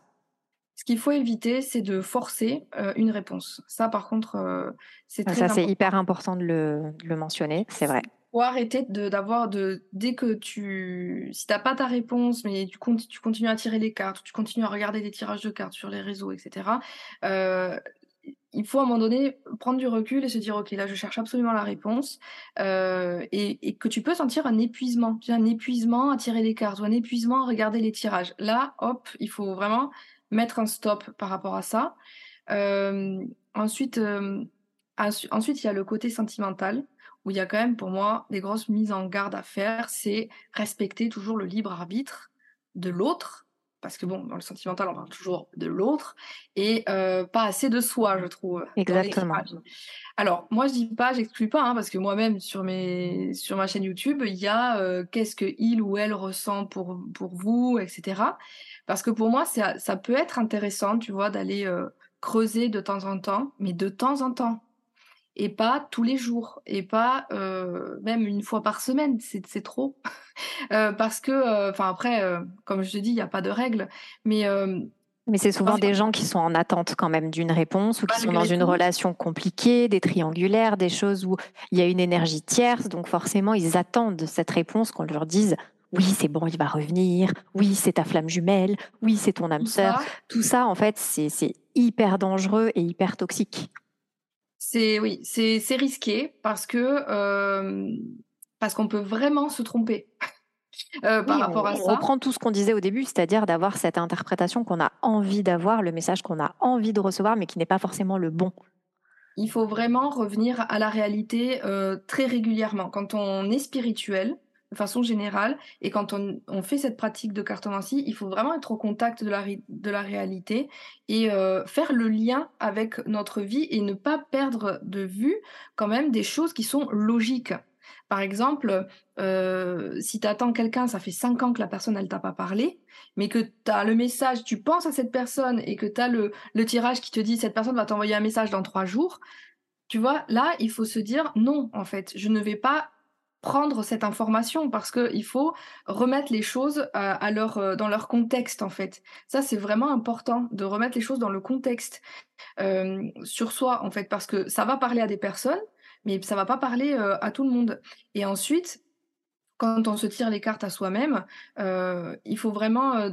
S2: Ce qu'il faut éviter, c'est de forcer une réponse. Ça, par contre, c'est
S1: très Ça, c'est hyper important de le, de le mentionner, c'est vrai
S2: faut arrêter d'avoir de dès que tu si t'as pas ta réponse mais tu, continues à tirer les cartes tu continues à regarder des tirages de cartes sur les réseaux etc euh, il faut à un moment donné prendre du recul et se dire ok là je cherche absolument la réponse euh, et, que tu peux sentir un épuisement un épuisement à tirer les cartes ou un épuisement à regarder les tirages. Là hop il faut vraiment mettre un stop par rapport à ça. Euh, ensuite ensuite il y a le côté sentimental où il y a quand même pour moi des grosses mises en garde à faire, c'est respecter toujours le libre arbitre de l'autre, parce que bon, dans le sentimental, on parle toujours de l'autre, et euh, pas assez de soi, je trouve.
S1: Exactement.
S2: Alors, moi, je dis pas, j'exclus pas, hein, parce que moi-même, sur, mes, sur ma chaîne YouTube, il y a euh, qu'est-ce que il ou elle ressent pour, pour vous, etc. Parce que pour moi, ça, ça peut être intéressant, tu vois, d'aller euh, creuser de temps en temps, mais de temps en temps et pas tous les jours et pas euh, même une fois par semaine c'est trop *laughs* euh, parce que euh, enfin après comme je te dis il n'y a pas de règles mais
S1: mais c'est souvent des gens qui sont en attente quand même d'une réponse ou qui sont dans une relation compliquée, des triangulaires, des choses où il y a une énergie tierce. Donc forcément, ils attendent cette réponse qu'on leur dise oui, c'est bon, il va revenir. Oui, c'est ta flamme jumelle. Oui, c'est ton âme sœur. Tout ça, en fait, c'est hyper dangereux et hyper toxique.
S2: C'est oui, c'est risqué parce que euh, parce qu'on peut vraiment se tromper.
S1: Euh, par rapport à ça. On reprend tout ce qu'on disait au début, c'est-à-dire d'avoir cette interprétation qu'on a envie d'avoir, le message qu'on a envie de recevoir, mais qui n'est pas forcément le bon.
S2: Il faut vraiment revenir à la réalité euh, très régulièrement. Quand on est spirituel, façon générale. Et quand on, fait cette pratique de cartomancie, il faut vraiment être au contact de la, de la réalité et euh, faire le lien avec notre vie et ne pas perdre de vue quand même des choses qui sont logiques. Par exemple, euh, si tu attends quelqu'un, ça fait cinq ans que la personne, elle t'a pas parlé, mais que tu as le message, tu penses à cette personne et que tu as le, le tirage qui te dit cette personne va t'envoyer un message dans trois jours, tu vois, là, il faut se dire non, en fait, je ne vais pas prendre cette information parce qu'il faut remettre les choses euh, euh, dans leur contexte en fait. Ça c'est vraiment important de remettre les choses dans le contexte euh, sur soi en fait parce que ça va parler à des personnes mais ça va pas parler à tout le monde. Et ensuite quand on se tire les cartes à soi-même, il faut vraiment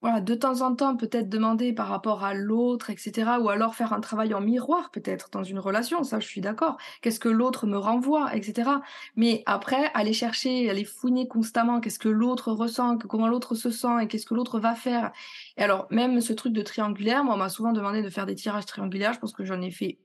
S2: voilà, de temps en temps, peut-être demander par rapport à l'autre, etc. Ou alors faire un travail en miroir, peut-être, dans une relation. Ça, je suis d'accord. Qu'est-ce que l'autre me renvoie, etc. Mais après, aller chercher, aller fouiner constamment, qu'est-ce que l'autre ressent, comment l'autre se sent et qu'est-ce que l'autre va faire. Et alors, même ce truc de triangulaire, moi, on m'a souvent demandé de faire des tirages triangulaires. Je pense que j'en ai fait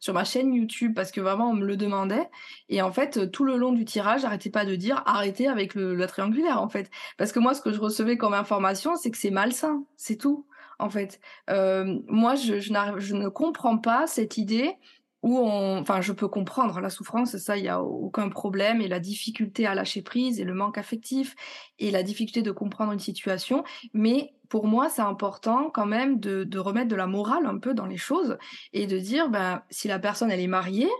S2: sur ma chaîne YouTube parce que vraiment on me le demandait. Et en fait, tout le long du tirage, j'arrêtais pas de dire arrêtez avec le, la triangulaire en fait. Parce que moi, ce que je recevais comme information, c'est que c'est malsain, c'est tout en fait. Euh, moi, je, je, je ne comprends pas cette idée où on, enfin, je peux comprendre la souffrance, ça, il y a aucun problème, et la difficulté à lâcher prise, et le manque affectif, et la difficulté de comprendre une situation, mais pour moi, c'est important quand même de, remettre de la morale un peu dans les choses et de dire, ben, si la personne elle est mariée,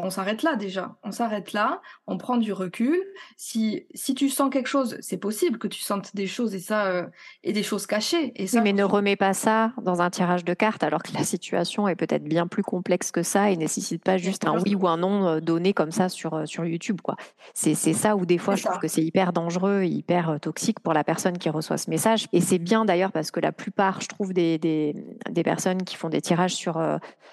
S2: on s'arrête là déjà. On s'arrête là, on prend du recul. Si si tu sens quelque chose, c'est possible que tu sentes des choses et ça euh, et des choses cachées. Et ça,
S1: mais ne remets pas ça dans un tirage de cartes alors que la situation est peut-être bien plus complexe que ça et nécessite pas juste un oui ou un non euh, donné comme ça sur euh, sur YouTube quoi. C'est ça où des fois je trouve que c'est hyper dangereux, hyper toxique pour la personne qui reçoit ce message. Et c'est bien d'ailleurs parce que la plupart, je trouve des des, des personnes qui font des tirages sur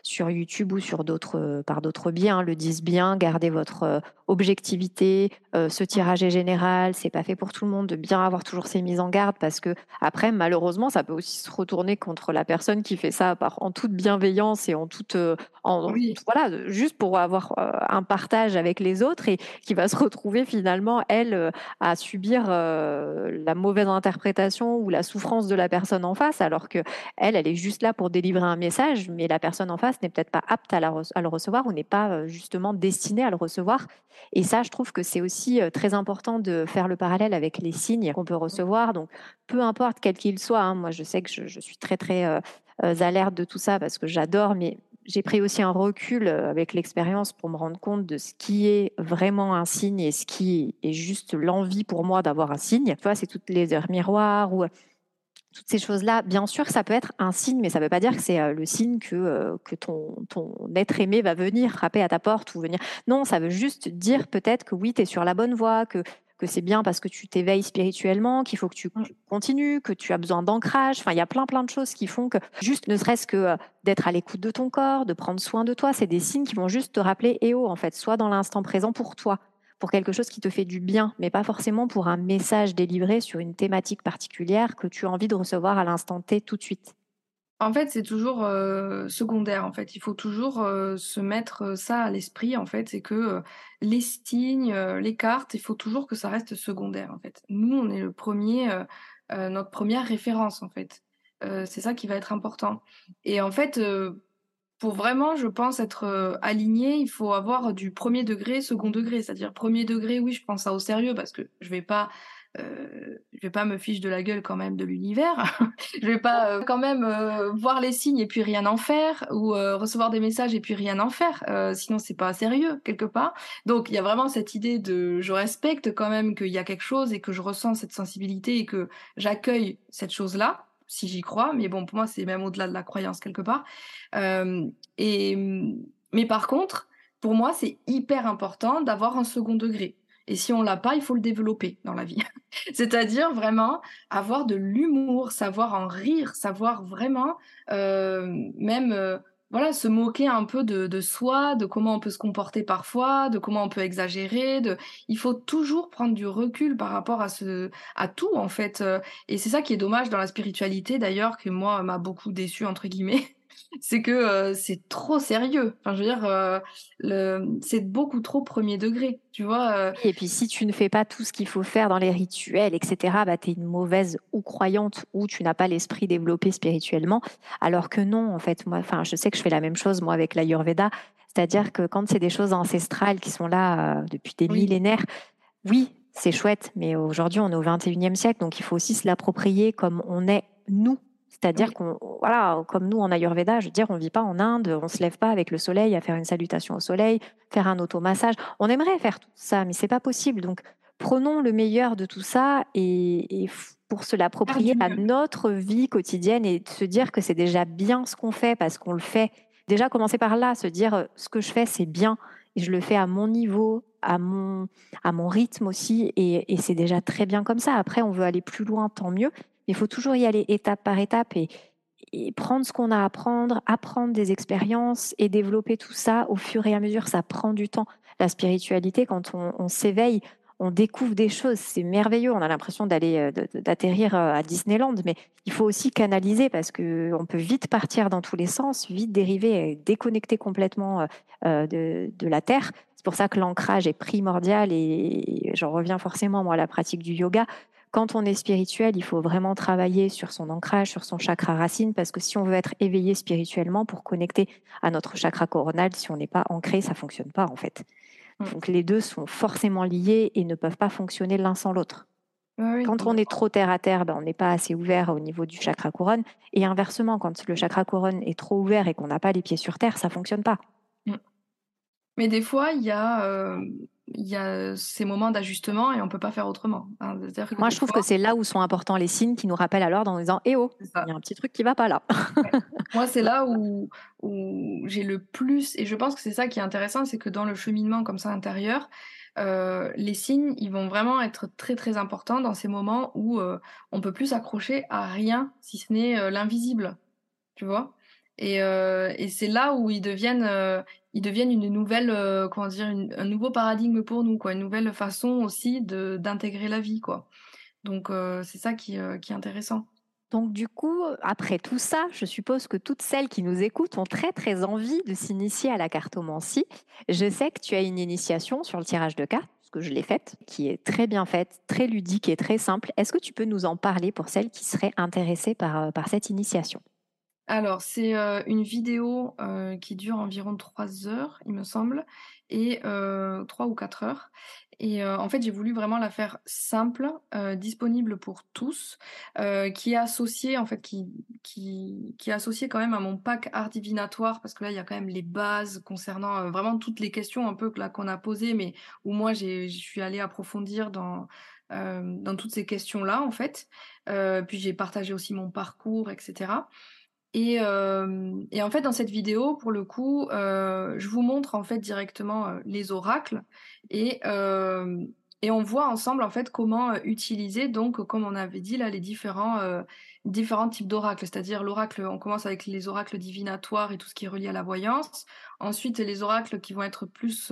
S1: sur YouTube ou sur d'autres par d'autres biais hein, le disent bien, gardez votre euh, objectivité, euh, ce tirage est général, c'est pas fait pour tout le monde, de bien avoir toujours ces mises en garde parce que après, malheureusement, ça peut aussi se retourner contre la personne qui fait ça par, en toute bienveillance et en toute, euh, en, voilà, juste pour avoir un partage avec les autres et qui va se retrouver finalement, elle, à subir la mauvaise interprétation ou la souffrance de la personne en face, alors que elle, elle est juste là pour délivrer un message, mais la personne en face n'est peut-être pas apte à, à le recevoir ou n'est pas justement destiné à le recevoir. Et ça, je trouve que c'est aussi euh, très important de faire le parallèle avec les signes qu'on peut recevoir. Donc, peu importe quel qu'il soit, hein, moi je sais que je, suis très très euh, euh, alerte de tout ça parce que j'adore, mais j'ai pris aussi un recul avec l'expérience pour me rendre compte de ce qui est vraiment un signe et ce qui est juste l'envie pour moi d'avoir un signe. Tu vois, c'est toutes les heures miroirs ou toutes ces choses-là, bien sûr, ça peut être un signe, mais ça ne veut pas dire que c'est euh, le signe que, euh, que ton, ton être aimé va venir frapper à ta porte ou venir. Non, ça veut juste dire peut-être que oui, tu es sur la bonne voie, que, que c'est bien parce que tu t'éveilles spirituellement, qu'il faut que tu continues, que tu as besoin d'ancrage. Enfin, il y a plein, plein de choses qui font que juste ne serait-ce que euh, d'être à l'écoute de ton corps, de prendre soin de toi, c'est des signes qui vont juste te rappeler, eh oh, en fait, soit dans l'instant présent pour toi pour quelque chose qui te fait du bien, mais pas forcément pour un message délivré sur une thématique particulière que tu as envie de recevoir à l'instant T tout de suite.
S2: En fait, c'est toujours euh, secondaire. En fait, il faut toujours euh, se mettre euh, ça à l'esprit. En fait, c'est que les signes, les cartes, il faut toujours que ça reste secondaire. En fait, nous, on est le premier, notre première référence. En fait, c'est ça qui va être important. Et en fait, pour vraiment, je pense, être euh, aligné, il faut avoir du premier degré, second degré. C'est-à-dire premier degré, oui, je prends ça au sérieux parce que je vais pas, euh, je vais pas me fiche de la gueule quand même de l'univers. *laughs* je vais pas euh, quand même voir les signes et puis rien en faire ou recevoir des messages et puis rien en faire. sinon, c'est pas sérieux quelque part. Donc, il y a vraiment cette idée de, je respecte quand même qu'il y a quelque chose et que je ressens cette sensibilité et que j'accueille cette chose-là si j'y crois, mais bon, pour moi, c'est même au-delà de la croyance quelque part. Euh, et, mais par contre, pour moi, c'est hyper important d'avoir un second degré. Et si on l'a pas, il faut le développer dans la vie. *laughs* C'est-à-dire vraiment avoir de l'humour, savoir en rire, savoir vraiment euh, même euh, voilà, se moquer un peu de, de, soi, de comment on peut se comporter parfois, de comment on peut exagérer. De... Il faut toujours prendre du recul par rapport à, ce, à tout, en fait. Et c'est ça qui est dommage dans la spiritualité, d'ailleurs, que moi m'a beaucoup déçu, entre guillemets c'est que euh, c'est trop sérieux. Enfin, je veux dire, euh, c'est beaucoup trop premier degré, tu vois. Euh.
S1: Et puis, si tu ne fais pas tout ce qu'il faut faire dans les rituels, etc., bah, tu es une mauvaise ou croyante ou tu n'as pas l'esprit développé spirituellement. Alors que non, en fait, moi, enfin, je sais que je fais la même chose, moi, avec l'Ayurveda. C'est-à-dire que quand c'est des choses ancestrales qui sont là depuis des millénaires, oui, c'est chouette, mais aujourd'hui, on est au 21e siècle, donc il faut aussi se l'approprier comme on est, nous, c'est-à-dire qu'on, voilà, comme nous en Ayurveda, je veux dire, on vit pas en Inde, on se lève pas avec le soleil à faire une salutation au soleil, faire un automassage. On aimerait faire tout ça, mais c'est pas possible. Donc, prenons le meilleur de tout ça et, pour se l'approprier à notre vie quotidienne et se dire que c'est déjà bien ce qu'on fait parce qu'on le fait. Déjà, commencer par là, se dire euh, ce que je fais, c'est bien et je le fais à mon niveau, à mon, à mon rythme aussi et, et c'est déjà très bien comme ça. Après, on veut aller plus loin, tant mieux. Il faut toujours y aller étape par étape et, prendre ce qu'on a à apprendre, apprendre des expériences et développer tout ça au fur et à mesure. Ça prend du temps. La spiritualité, quand on, s'éveille, on découvre des choses. C'est merveilleux. On a l'impression d'aller euh, d'atterrir euh, à Disneyland, mais il faut aussi canaliser parce que on peut vite partir dans tous les sens, vite dériver, et déconnecter complètement euh, de, de la terre. C'est pour ça que l'ancrage est primordial et j'en reviens forcément moi à la pratique du yoga quand on est spirituel, il faut vraiment travailler sur son ancrage, sur son chakra racine, parce que si on veut être éveillé spirituellement pour connecter à notre chakra coronal, si on n'est pas ancré, ça fonctionne pas en fait. Mm. Donc les deux sont forcément liés et ne peuvent pas fonctionner l'un sans l'autre. quand on est trop terre à terre, ben, on n'est pas assez ouvert au niveau du chakra couronne. Et inversement, quand le chakra couronne est trop ouvert et qu'on n'a pas les pieds sur terre, ça fonctionne pas. Mm.
S2: Mais des fois, il y a, euh, il y a ces moments d'ajustement et on peut pas faire autrement.
S1: Hein. Moi, je trouve que c'est là où sont importants les signes qui nous rappellent alors en disant Eh oh, il y a un petit truc qui va pas là.
S2: Moi, c'est là *laughs* où, où j'ai le plus, et je pense que c'est ça qui est intéressant, c'est que dans le cheminement comme ça intérieur, euh, les signes, ils vont vraiment être très très importants dans ces moments où euh, on peut plus s'accrocher à rien si ce n'est euh, l'invisible, tu vois? Et, et c'est là où ils deviennent, ils deviennent une nouvelle, comment dire, un nouveau paradigme pour nous, quoi, une nouvelle façon aussi d'intégrer la vie, quoi. Donc c'est ça qui, est intéressant.
S1: Donc du coup, après tout ça, je suppose que toutes celles qui nous écoutent ont très très envie de s'initier à la cartomancie. Je sais que tu as une initiation sur le tirage de cartes, parce que je l'ai faite, qui est très bien faite, très ludique et très simple. Est-ce que tu peux nous en parler pour celles qui seraient intéressées euh, par cette initiation?
S2: Alors, c'est euh, une vidéo euh, qui dure environ 3 heures, il me semble, et euh, 3 ou 4 heures. Et euh, en fait, j'ai voulu vraiment la faire simple, disponible pour tous, qui est associée en fait, qui, qui, qui est associée quand même à mon pack art divinatoire, parce que là, il y a quand même les bases concernant vraiment toutes les questions un peu là qu'on a posées, mais où moi, je suis allée approfondir dans dans toutes ces questions-là en fait. puis j'ai partagé aussi mon parcours, etc. Et, et, en fait, dans cette vidéo, pour le coup, euh, je vous montre en fait directement euh, les oracles et, euh, et on voit ensemble en fait comment utiliser donc, comme on avait dit là, les différents différents types d'oracles. C'est-à-dire l'oracle, on commence avec les oracles divinatoires et tout ce qui est relié à la voyance. Ensuite, les oracles qui vont être plus,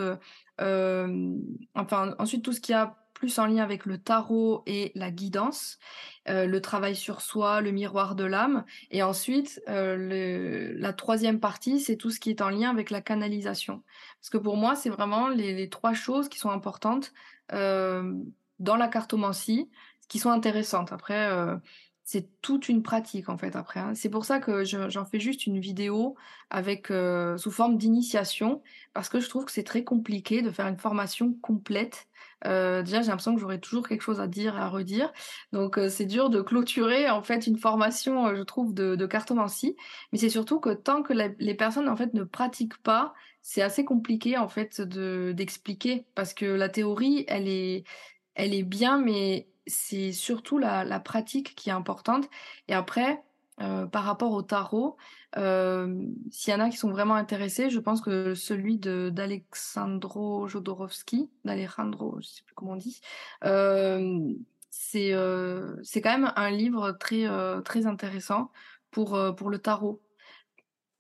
S2: enfin, ensuite tout ce qui a plus en lien avec le tarot et la guidance, euh, le travail sur soi, le miroir de l'âme. Et ensuite, euh, la troisième partie, c'est tout ce qui est en lien avec la canalisation. Parce que pour moi, c'est vraiment les, trois choses qui sont importantes euh, dans la cartomancie, qui sont intéressantes. Après, c'est toute une pratique en fait après. Hein. C'est pour ça que j'en fais juste une vidéo avec sous forme d'initiation parce que je trouve que c'est très compliqué de faire une formation complète euh, déjà, j'ai l'impression que j'aurais toujours quelque chose à dire à redire. Donc, euh, c'est dur de clôturer en fait une formation, euh, je trouve, de, de cartomancie. Mais c'est surtout que tant que les personnes en fait ne pratiquent pas, c'est assez compliqué en fait de d'expliquer parce que la théorie, elle est, elle est bien, mais c'est surtout la, la pratique qui est importante. Et après, euh, par rapport au tarot, euh, s'il y en a qui sont vraiment intéressés, je pense que celui de d'Alexandro Jodorowsky, d'Alejandro, je sais plus comment on dit, euh, c'est euh, c'est quand même un livre très euh, très intéressant pour pour le tarot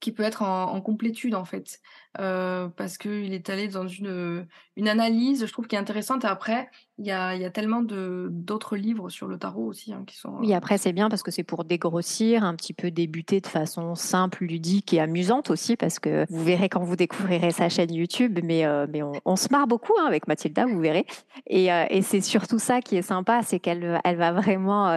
S2: qui peut être en, complétude en fait, euh, parce qu'il est allé dans une, une analyse, je trouve, qui est intéressante. Et après, il y a, y a tellement d'autres livres sur le tarot aussi hein, qui sont.
S1: Oui, après c'est bien parce que c'est pour dégrossir, un petit peu débuter de façon simple, ludique et amusante aussi, parce que vous verrez quand vous découvrirez sa chaîne YouTube, mais, euh, mais on, se marre beaucoup hein, avec Mathilda, vous verrez. Et, euh, et c'est surtout ça qui est sympa, c'est qu'elle elle va vraiment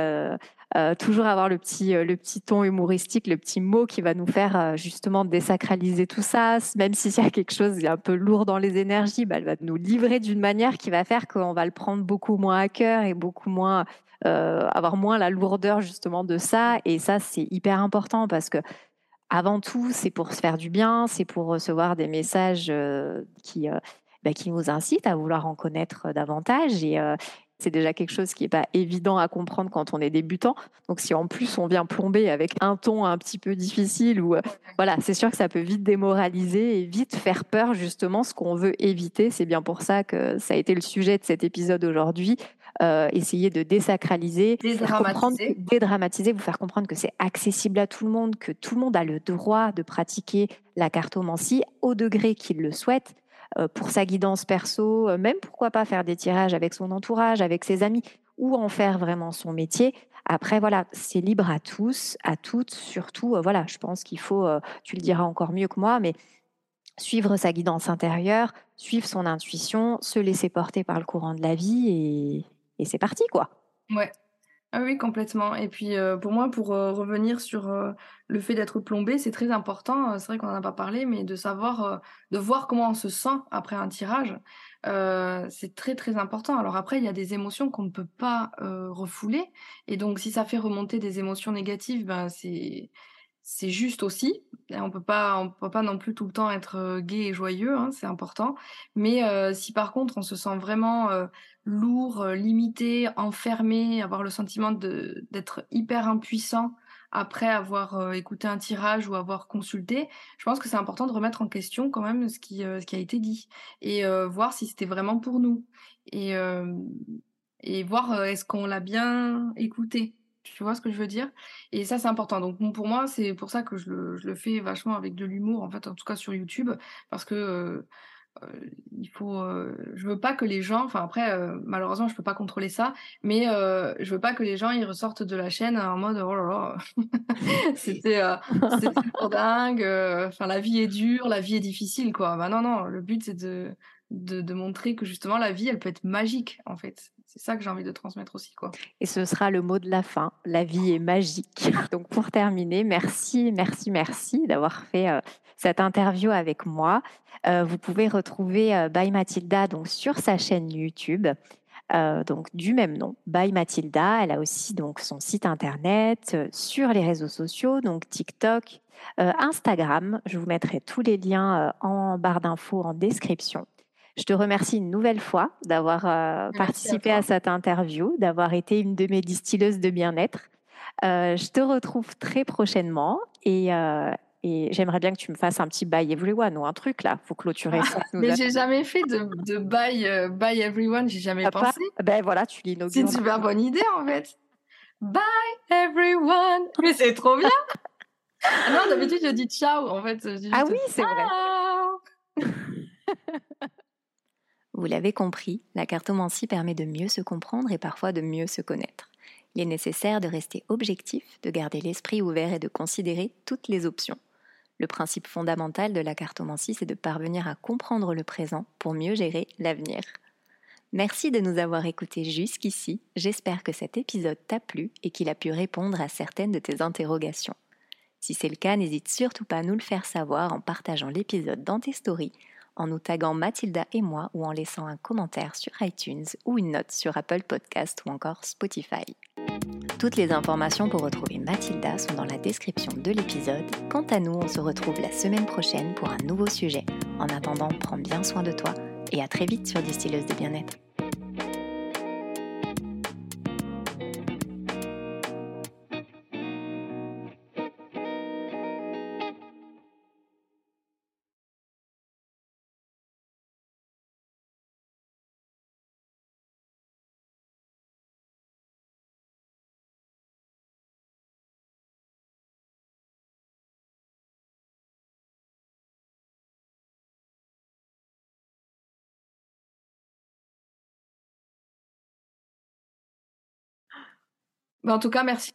S1: euh, toujours avoir le petit, euh, le petit ton humoristique, le petit mot qui va nous faire euh, justement désacraliser tout ça. Même s'il y a quelque chose qui est un peu lourd dans les énergies, bah, elle va nous livrer d'une manière qui va faire qu'on va le prendre beaucoup moins à cœur et beaucoup moins avoir moins la lourdeur justement de ça. Et ça, c'est hyper important parce que avant tout, c'est pour se faire du bien, c'est pour recevoir des messages qui, bah, qui nous incitent à vouloir en connaître davantage. Et, c'est déjà quelque chose qui n'est pas évident à comprendre quand on est débutant. Donc si en plus on vient plomber avec un ton un petit peu difficile, ou euh, voilà, c'est sûr que ça peut vite démoraliser et vite faire peur justement ce qu'on veut éviter. C'est bien pour ça que ça a été le sujet de cet épisode aujourd'hui. Euh, essayer de désacraliser,
S2: dédramatiser.
S1: dédramatiser, vous faire comprendre que c'est accessible à tout le monde, que tout le monde a le droit de pratiquer la cartomancie au degré qu'il le souhaite pour sa guidance perso, euh, même pourquoi pas faire des tirages avec son entourage, avec ses amis, ou en faire vraiment son métier. Après, voilà, c'est libre à tous, à toutes, surtout, euh, voilà, je pense qu'il faut, tu le diras encore mieux que moi, mais suivre sa guidance intérieure, suivre son intuition, se laisser porter par le courant de la vie et, et c'est parti, quoi.
S2: Ouais, Ah oui, complètement. Et puis, heu, pour moi, pour, heu, revenir sur, heu, le fait d'être plombé, c'est très important, c'est vrai qu'on en a pas parlé, mais de savoir, de voir comment on se sent après un tirage, c'est très, très important. Alors après, il y a des émotions qu'on ne peut pas, refouler et donc si ça fait remonter des émotions négatives, ben, c'est c'est juste aussi. On peut pas on peut pas non plus tout le temps être, heu, gai et joyeux, hein, c'est important. Mais, heu, si par contre on se sent vraiment, heu, lourd, limité, enfermé, avoir le sentiment d'être hyper impuissant après avoir, écouté un tirage ou avoir consulté, je pense que c'est important de remettre en question quand même ce qui, ce qui a été dit et voir si c'était vraiment pour nous et et voir, est-ce qu'on l'a bien écouté? Tu vois ce que je veux dire? Et ça, c'est important. Donc pour moi, c'est pour ça que je le fais vachement avec de l'humour, en fait, en tout cas sur YouTube, parce que, heu heu, il faut, heu, je veux pas que les gens enfin après, heu, malheureusement, je peux pas contrôler ça, mais heu, je veux pas que les gens, ils ressortent de la chaîne en mode: «Oh là là, *laughs* c'était, dingue, enfin la vie est dure, la vie est difficile», quoi. Bah non, non, le but c'est de de de montrer que justement la vie, elle peut être magique, en fait. C'est ça que j'ai envie de transmettre aussi, quoi.
S1: Et ce sera le mot de la fin. La vie est magique. *laughs* Donc pour terminer, merci, merci, merci d'avoir fait euh, cette interview avec moi. Euh, vous pouvez retrouver euh, Mathilda donc sur sa chaîne YouTube. euh, donc du même nom, By Mathilda. Elle a aussi donc son site internet sur les réseaux sociaux, donc TikTok, Instagram. Je vous mettrai tous les liens en barre d'infos en description. Je te remercie une nouvelle fois d'avoir euh,
S2: à
S1: participé à, cette interview, d'avoir été une de mes distilleuses de bien-être. Euh, je te retrouve très prochainement et, euh, et j'aimerais bien que tu me fasses un petit buy everyone ou un truc là. Faut clôturer ça. *laughs*
S2: Mais j'ai jamais fait de de buy, buy everyone, j'ai jamais
S1: pas
S2: pensé.
S1: Ben voilà, tu
S2: C'est
S1: l'inaugures.
S2: une super bonne idée, en fait. Bye everyone! Mais c'est trop bien! Ah non, d'habitude, je dis ciao, en fait, je dis
S1: Ah oui, c'est vrai. *laughs* Vous l'avez compris, la cartomancie permet de mieux se comprendre et parfois de mieux se connaître. Il est nécessaire de rester objectif, de garder l'esprit ouvert et de considérer toutes les options. Le principe fondamental de la cartomancie, c'est de parvenir à comprendre le présent pour mieux gérer l'avenir. Merci de nous avoir écoutés jusqu'ici. J'espère que cet épisode t'a plu et qu'il a pu répondre à certaines de tes interrogations. Si c'est le cas, n'hésite surtout pas à nous le faire savoir en partageant l'épisode dans tes stories, en nous taguant Mathilda et moi ou en laissant un commentaire sur iTunes ou une note sur Apple Podcast ou encore Spotify. Toutes les informations pour retrouver Mathilda sont dans la description de l'épisode. Quant à nous, on se retrouve la semaine prochaine pour un nouveau sujet. En attendant, prends bien soin de toi et à très vite sur Distilleuse de bien-être.
S2: Mais en tout cas, merci